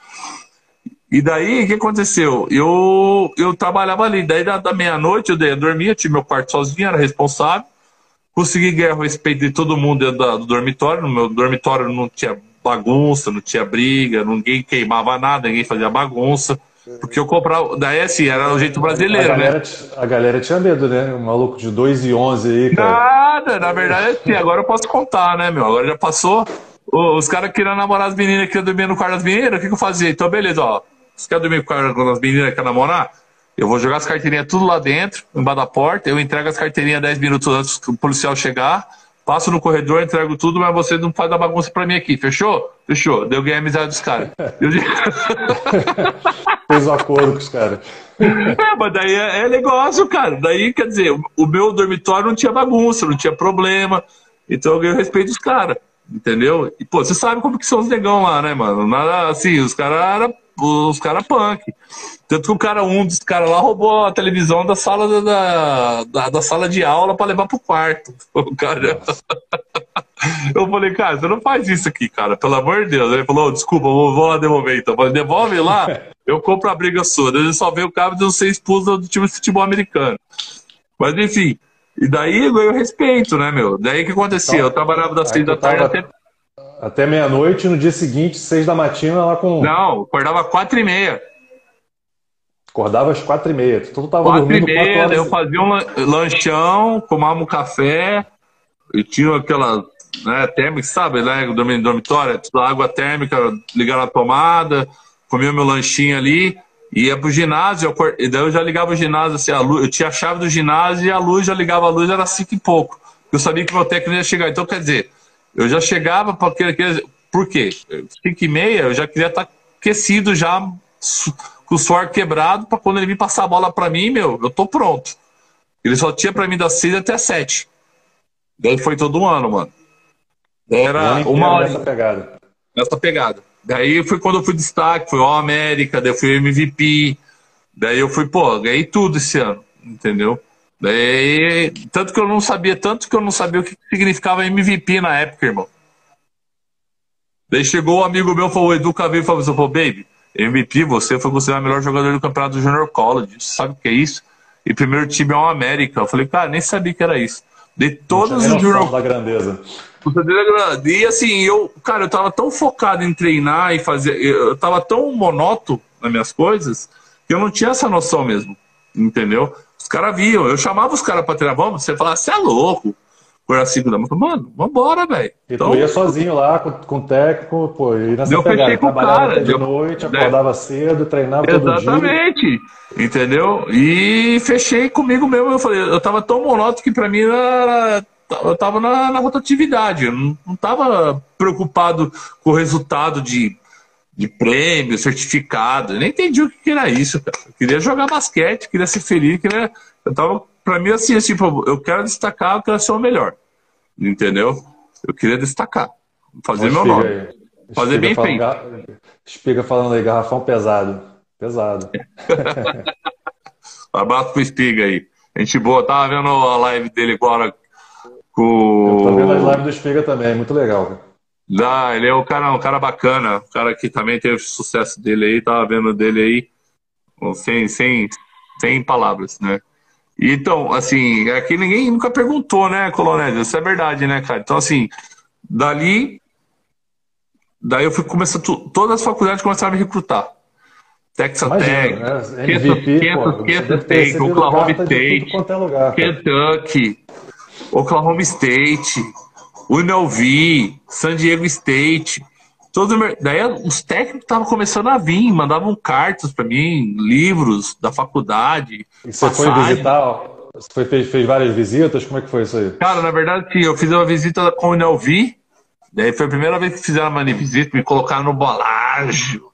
E daí, o que aconteceu? Eu, eu trabalhava ali, daí da, da meia-noite eu, eu dormia, tinha meu quarto sozinho, era responsável. Consegui ganhar o respeito de todo mundo dentro do dormitório. No meu dormitório não tinha bagunça, não tinha briga, ninguém queimava nada, ninguém fazia bagunça. Porque eu comprava. Daí, assim, era o jeito brasileiro, a né? galera, né? A galera tinha medo, né? Um maluco de 2 e 11 aí, cara. Nada, na verdade, assim, agora eu posso contar, né, meu? Agora já passou. Os caras queriam namorar as meninas, queriam dormir no quarto das meninas, o que, que eu fazia? Então, beleza, ó. Você quer dormir com as meninas que quer namorar? Eu vou jogar as carteirinhas tudo lá dentro, embaixo da porta. Eu entrego as carteirinhas 10 minutos antes que o policial chegar. Passo no corredor, entrego tudo, mas você não faz a bagunça pra mim aqui. Fechou? Fechou. Deu ganhar a amizade dos caras. <laughs> Fez um acordo com os caras. É, mas daí é, é, negócio, cara. Daí, quer dizer, o meu dormitório não tinha bagunça, não tinha problema. Então eu ganhei o respeito dos caras. Entendeu? E, pô, você sabe como que são os negão lá, né, mano? Nada assim, os caras eram os caras punk. Tanto que o cara, um dos caras lá roubou a televisão da sala da, da, da sala de aula para levar pro quarto. <laughs> O cara. Eu falei, cara, você não faz isso aqui, cara, pelo amor de Deus. Ele falou, desculpa, vou, vou lá devolver então. Eu falei, devolve lá, <laughs> eu compro a briga sua. Ele só veio o cabo de não ser expulso do time de futebol americano. Mas enfim, e daí eu respeito, né, meu? Daí o que acontecia? Então, eu trabalhava das seis da tarde até até meia-noite, no dia seguinte, seis da matina, lá com. Não, acordava quatro e meia. Acordava às quatro e meia. Tu tava quatro dormindo e meia, horas... eu fazia um lanchão, tomava um café, e tinha aquela né, térmica, sabe, né? Dormindo dormitório, água térmica, ligar na tomada, comia meu lanchinho ali, ia pro ginásio, eu, e daí eu já ligava o ginásio, assim, a luz, eu tinha a chave do ginásio e a luz, já ligava a luz, era cinco e pouco. Eu sabia que meu técnico ia chegar. Então, quer dizer, eu já chegava para aquele. Por quê? 5 e meia eu já queria estar tá aquecido, já com o suor quebrado, para quando ele vir passar a bola para mim, meu, eu tô pronto. Ele só tinha para mim das 6 até 7. Daí foi todo ano, mano. Era uma hora. Nessa pegada. Nessa pegada. Daí foi quando eu fui destaque, foi o América, daí eu fui MVP. Daí eu fui, pô, ganhei tudo esse ano, entendeu? Daí, tanto que eu não sabia, tanto que eu não sabia o que significava MVP na época, irmão. Daí chegou um amigo meu, falou, o Edu Caveiro, falou assim, baby, MVP, você foi considerado o melhor jogador do campeonato do Junior College. Sabe o que é isso? E primeiro time é o América. Eu falei, cara, nem sabia que era isso. De todos os Junior da grandeza. E assim, eu, cara, eu tava tão focado em treinar e fazer. Eu tava tão monótono nas minhas coisas que eu não tinha essa noção mesmo. Entendeu? Os caras viam, eu chamava os caras pra treinar, vamos, você falava, você é louco. Por assim, da mano, vambora, velho. E então, tu ia sozinho lá com, com o técnico, pô, e nessa eu pegada, com trabalhava cara, de noite, acordava cedo, treinava todo dia. Exatamente, entendeu? E fechei comigo mesmo, eu falei, eu tava tão monótono que pra mim era, eu tava na, na rotatividade, eu não, não tava preocupado com o resultado de de prêmio, certificado. Eu nem entendi o que era isso, cara. Eu queria jogar basquete, queria ser feliz, queria... eu tava, pra mim, assim, assim, eu quero destacar, eu quero ser o melhor. Entendeu? Eu queria destacar, fazer meu nome. Aí. Fazer bem feito. Gar... Espiga falando aí, garrafão pesado. Pesado. um <laughs> abraço pro Espiga aí. Gente boa, tava vendo a live dele agora com. Eu tô vendo a live do Espiga também, muito legal, cara. Dá, ele é um cara, um cara bacana, um cara que também teve sucesso dele aí, tava vendo dele aí, sem, sem, sem palavras, né? Então, assim, aqui ninguém nunca perguntou, né, Colonel? Isso é verdade, né, cara? Então, assim, dali, daí eu fui começar, todas as faculdades começaram a me recrutar. Texas Tech, né? MVP, Kansas State, Oklahoma State, é Kentucky, Oklahoma State, UNLV, San Diego State. Todo, daí os técnicos estavam começando a vir, mandavam cartas para mim, livros da faculdade. E você passagem. foi visitar? Você foi, fez, fez, várias visitas? Como é que foi isso aí? Cara, na verdade, sim, eu fiz uma visita com o UNLV. Daí foi a primeira vez que fizeram uma visita, me colocaram no bolágio.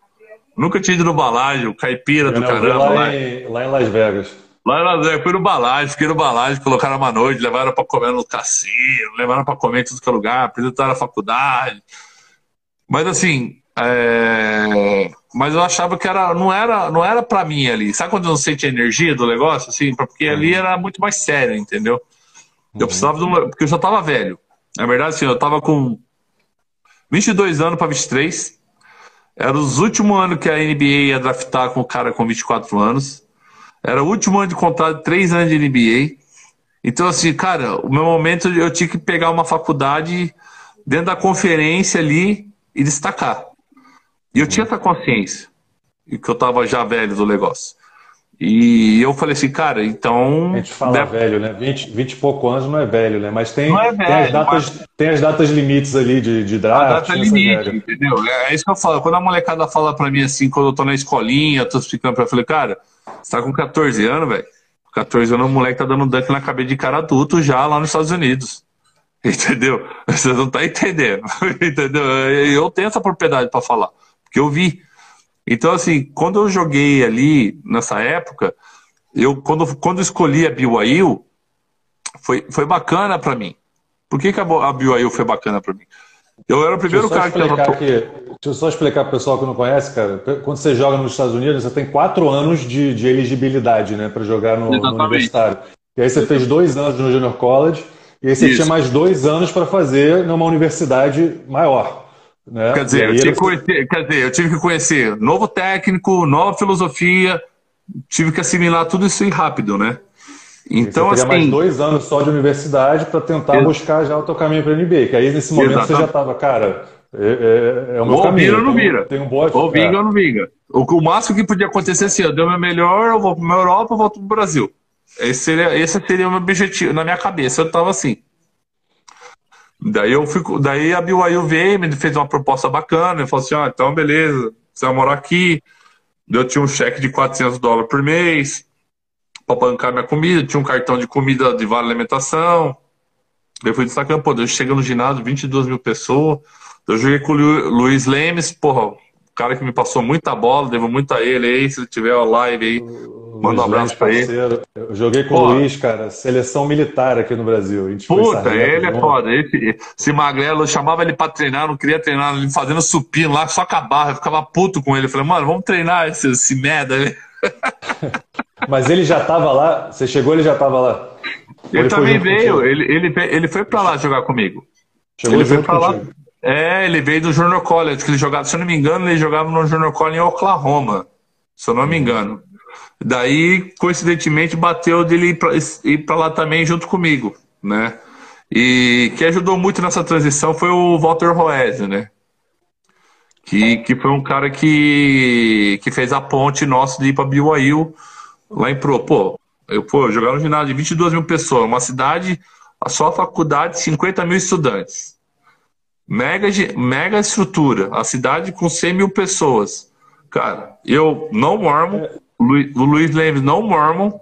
Nunca tinha ido no Balágio, caipira do Eu vi caramba. lá, Lá, em, lá em Las Vegas. Lá Las Vegas, fui no Balágio, fiquei no Balágio, colocaram uma noite, levaram pra comer no cassino, levaram pra comer em tudo que é lugar, apresentaram a faculdade. Mas assim, é, mas eu achava que era, não era, não era para mim ali. Sabe quando não sente a energia do negócio, assim? Porque ali era muito mais sério, entendeu? Eu precisava de uma, porque eu já tava velho. Na verdade, assim, eu tava com 22 anos para 23. Era os últimos anos que a NBA ia draftar com o cara com 24 anos. Era o último ano de contrato, três anos de NBA. Então, assim, cara, o meu momento eu tinha que pegar uma faculdade dentro da conferência ali e destacar. E eu tinha essa consciência, que eu tava já velho do negócio. E eu falei assim, cara, então. A gente fala deve- velho, né? 20, 20 e pouco anos não é velho, né? Mas tem, é tem, as, velho, datas, tem as datas limites ali de, de A draft. data essa limite, entendeu? É isso que eu falo. Quando a molecada fala pra mim assim, quando eu tô na escolinha, eu tô explicando pra ela, eu falei, cara, você tá com 14 anos, velho? 14 anos o moleque tá dando dunk na cabeça de cara adulto já lá nos Estados Unidos. <laughs> Entendeu? Você não tá entendendo. <laughs> Entendeu? Eu tenho essa propriedade pra falar, porque eu vi. Então, assim, quando eu joguei ali nessa época, eu quando, quando escolhi a BYU, foi, foi bacana pra mim. Por que, que a, a BYU foi bacana pra mim? Eu era o primeiro cara que tava. aqui, deixa eu só explicar para o pessoal que não conhece, cara. Quando você joga nos Estados Unidos, você tem quatro anos de, de elegibilidade, né, para jogar no, no universitário. E aí você fez dois anos no Junior College, e aí você Isso. tinha mais dois anos para fazer numa universidade maior. Né? Quer dizer, eu que você- conhecer, quer dizer, eu tive que conhecer novo técnico, nova filosofia, tive que assimilar tudo isso aí rápido, né? Então, você teria mais assim, dois anos só de universidade para tentar buscar já o teu caminho para a NBA. Que aí nesse momento você Exatamente. já estava, cara, é, é- é o meu ou caminho. vira ou não tem- vira. Tem um bote. Ou vinga é. ou não vinga. O, o máximo que podia acontecer assim, eu dei o meu melhor, eu vou para uma Europa, eu volto pro Brasil. Esse seria, esse seria o meu objetivo. Na minha cabeça, eu tava assim. Daí eu fico, daí a BYU veio, me fez uma proposta bacana, ele falou assim, ah, então beleza, você vai morar aqui. Eu tinha um cheque de 400 dólares por mês para bancar minha comida, tinha um cartão de comida de vale alimentação. Eu fui destacando, pô, eu chego no ginásio, 22 mil pessoas. Eu joguei com o Lu- Luiz Lemes, porra, o cara que me passou muita bola, devo muito a ele aí, se ele tiver a live aí. Manda um abraço pra ele. Eu joguei com Pô. o Luiz, cara, seleção militar aqui no Brasil. A gente foi Puta, ele é junto. foda. Esse, esse magrelo, eu chamava ele pra treinar, não queria treinar, ele fazendo supino lá, só com a barra, eu ficava puto com ele. Eu falei, mano, vamos treinar esse, esse merda aí. <laughs> Mas ele já tava lá, você chegou, ele já tava lá. Ele foi também veio, ele, ele, ele foi pra lá jogar comigo. Chegou ele junto pra lá. É, ele veio do Junior College, que ele jogava, se eu não me engano, ele jogava no Junior College em Oklahoma, se eu não me engano. Daí, coincidentemente, bateu dele ir pra lá também junto comigo, né? E que ajudou muito nessa transição foi o Walter Roese, né? Que, que foi um cara que, que fez a ponte nossa de ir pra BYU lá em Pro. Pô, eu, pô, eu jogava no ginásio de 22 mil pessoas, uma cidade, a só a faculdade, 50 mil estudantes. Mega, mega estrutura, a cidade com 100 mil pessoas. Cara, eu não mormon, o Lu- o Luiz Lemes não mormon,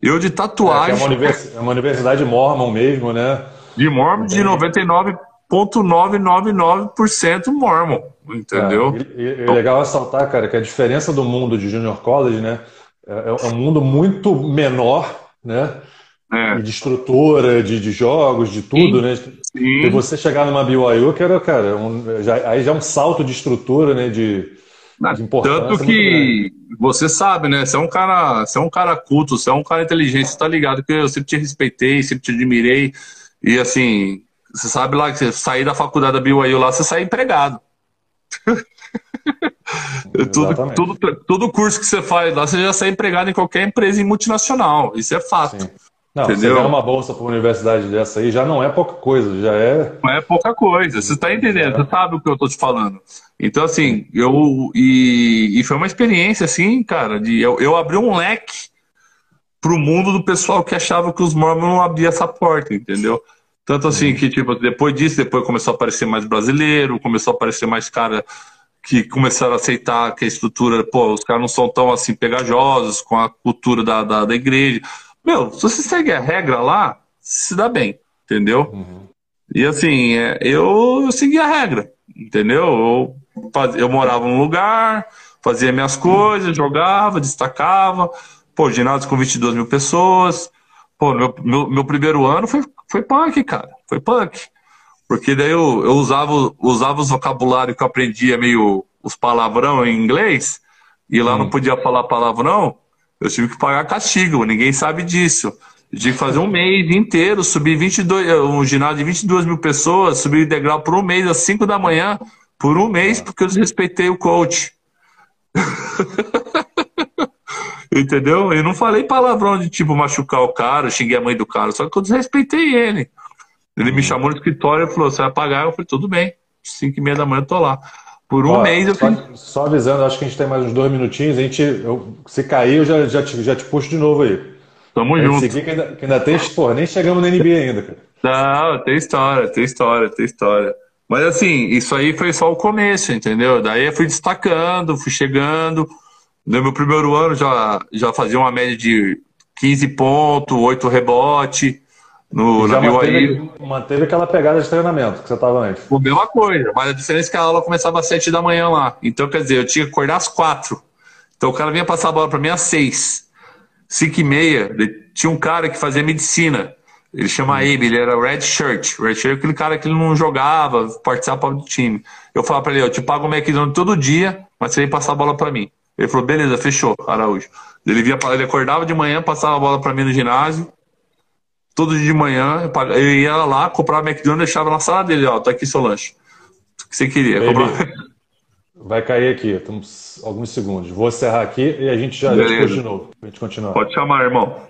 eu de É, que é, tatuagem uma universi- é uma universidade mormon mesmo, né? de mormon de 99,999% mormon, entendeu? É, e, e- e é legal ressaltar, cara, que a diferença do mundo de Junior College, né? É, é um mundo muito menor, né? É, E de estrutura, de, de jogos, de tudo, Sim. né? E sim. você chegar numa BYU, que era, cara, um- já- aí já é um salto de estrutura, né? De, de importância Tanto que você sabe, né? Você é um cara, você é um cara culto, você é um cara inteligente, você tá ligado que eu sempre te respeitei, sempre te admirei. E assim, você sabe lá que você sair da faculdade da BYU lá, você sai empregado. <laughs> tudo, Exatamente. tudo, todo curso que você faz lá, você já sai empregado em qualquer empresa multinacional. Isso é fato. Sim. Não, Entendeu? você ganhar uma bolsa para uma universidade dessa aí já não é pouca coisa, já é. Não é pouca coisa, você está entendendo, você sabe o que eu tô te falando. Então, assim, eu. E, e foi uma experiência, assim, cara, de eu, eu abri um leque pro mundo do pessoal que achava que os mormons não abriam essa porta, entendeu? Tanto assim que, tipo, depois disso, depois começou a aparecer mais brasileiro, começou a aparecer mais cara que começaram a aceitar que a estrutura, pô, os caras não são tão assim pegajosos com a cultura da, da, da igreja. Meu, se você segue a regra lá, se dá bem, entendeu? E assim, é, eu, eu segui a regra, entendeu? Eu eu morava num lugar, fazia minhas coisas, jogava, destacava. Pô, ginásio com 22 mil pessoas. Pô, meu, meu, meu primeiro ano foi, foi punk, cara. Foi punk. Porque daí eu, eu usava, usava os vocabulários que eu aprendia meio os palavrão em inglês, e lá hum. não podia falar palavrão, eu tive que pagar castigo, ninguém sabe disso. Eu tive que fazer um mês inteiro, subir 22, um ginásio de 22 mil pessoas, subir degrau por um mês às 5 da manhã, por um mês, porque eu desrespeitei o coach. <laughs> Entendeu? Eu não falei palavrão de tipo machucar o cara, xinguei a mãe do cara, só que eu desrespeitei ele. Ele me chamou no escritório e falou: Você vai pagar? Eu falei: Tudo bem, 5 e meia da manhã eu tô lá. Por um Ó, mês eu só, fiz... só avisando, acho que a gente tem mais uns dois minutinhos. A gente, eu, se cair, eu já, já, te, já te puxo de novo aí. Tamo junto. Seguir, que, ainda, que ainda tem, porra, nem chegamos na NBA ainda, cara. Não, tem história, tem história, tem história. Mas assim, isso aí foi só o começo, entendeu? Daí eu fui destacando, fui chegando. No meu primeiro ano já, já fazia uma média de 15 pontos, 8 rebote. No, já manteve, manteve aquela pegada de treinamento que você estava antes. A mesma coisa, mas a diferença é que a aula começava às 7 da manhã lá. Então, quer dizer, eu tinha que acordar às 4. Então o cara vinha passar a bola para mim às 6. 5 e meia, tinha um cara que fazia medicina. Ele chama Abe, ele era red shirt. Red shirt é aquele cara que ele não jogava, participava do time. Eu falava para ele, eu te pago o McDonald's todo dia, mas você vem passar a bola para mim. Ele falou, beleza, fechou, Araújo. Ele, via, ele acordava de manhã, passava a bola para mim no ginásio. Todo dia de manhã, eu ia lá, comprava McDonald's e deixava na sala dele, ó, tá aqui seu lanche. O que você queria? Baby, vai cair aqui, alguns segundos. Vou encerrar aqui e a gente já, já de novo. A gente continua. Pode chamar, irmão.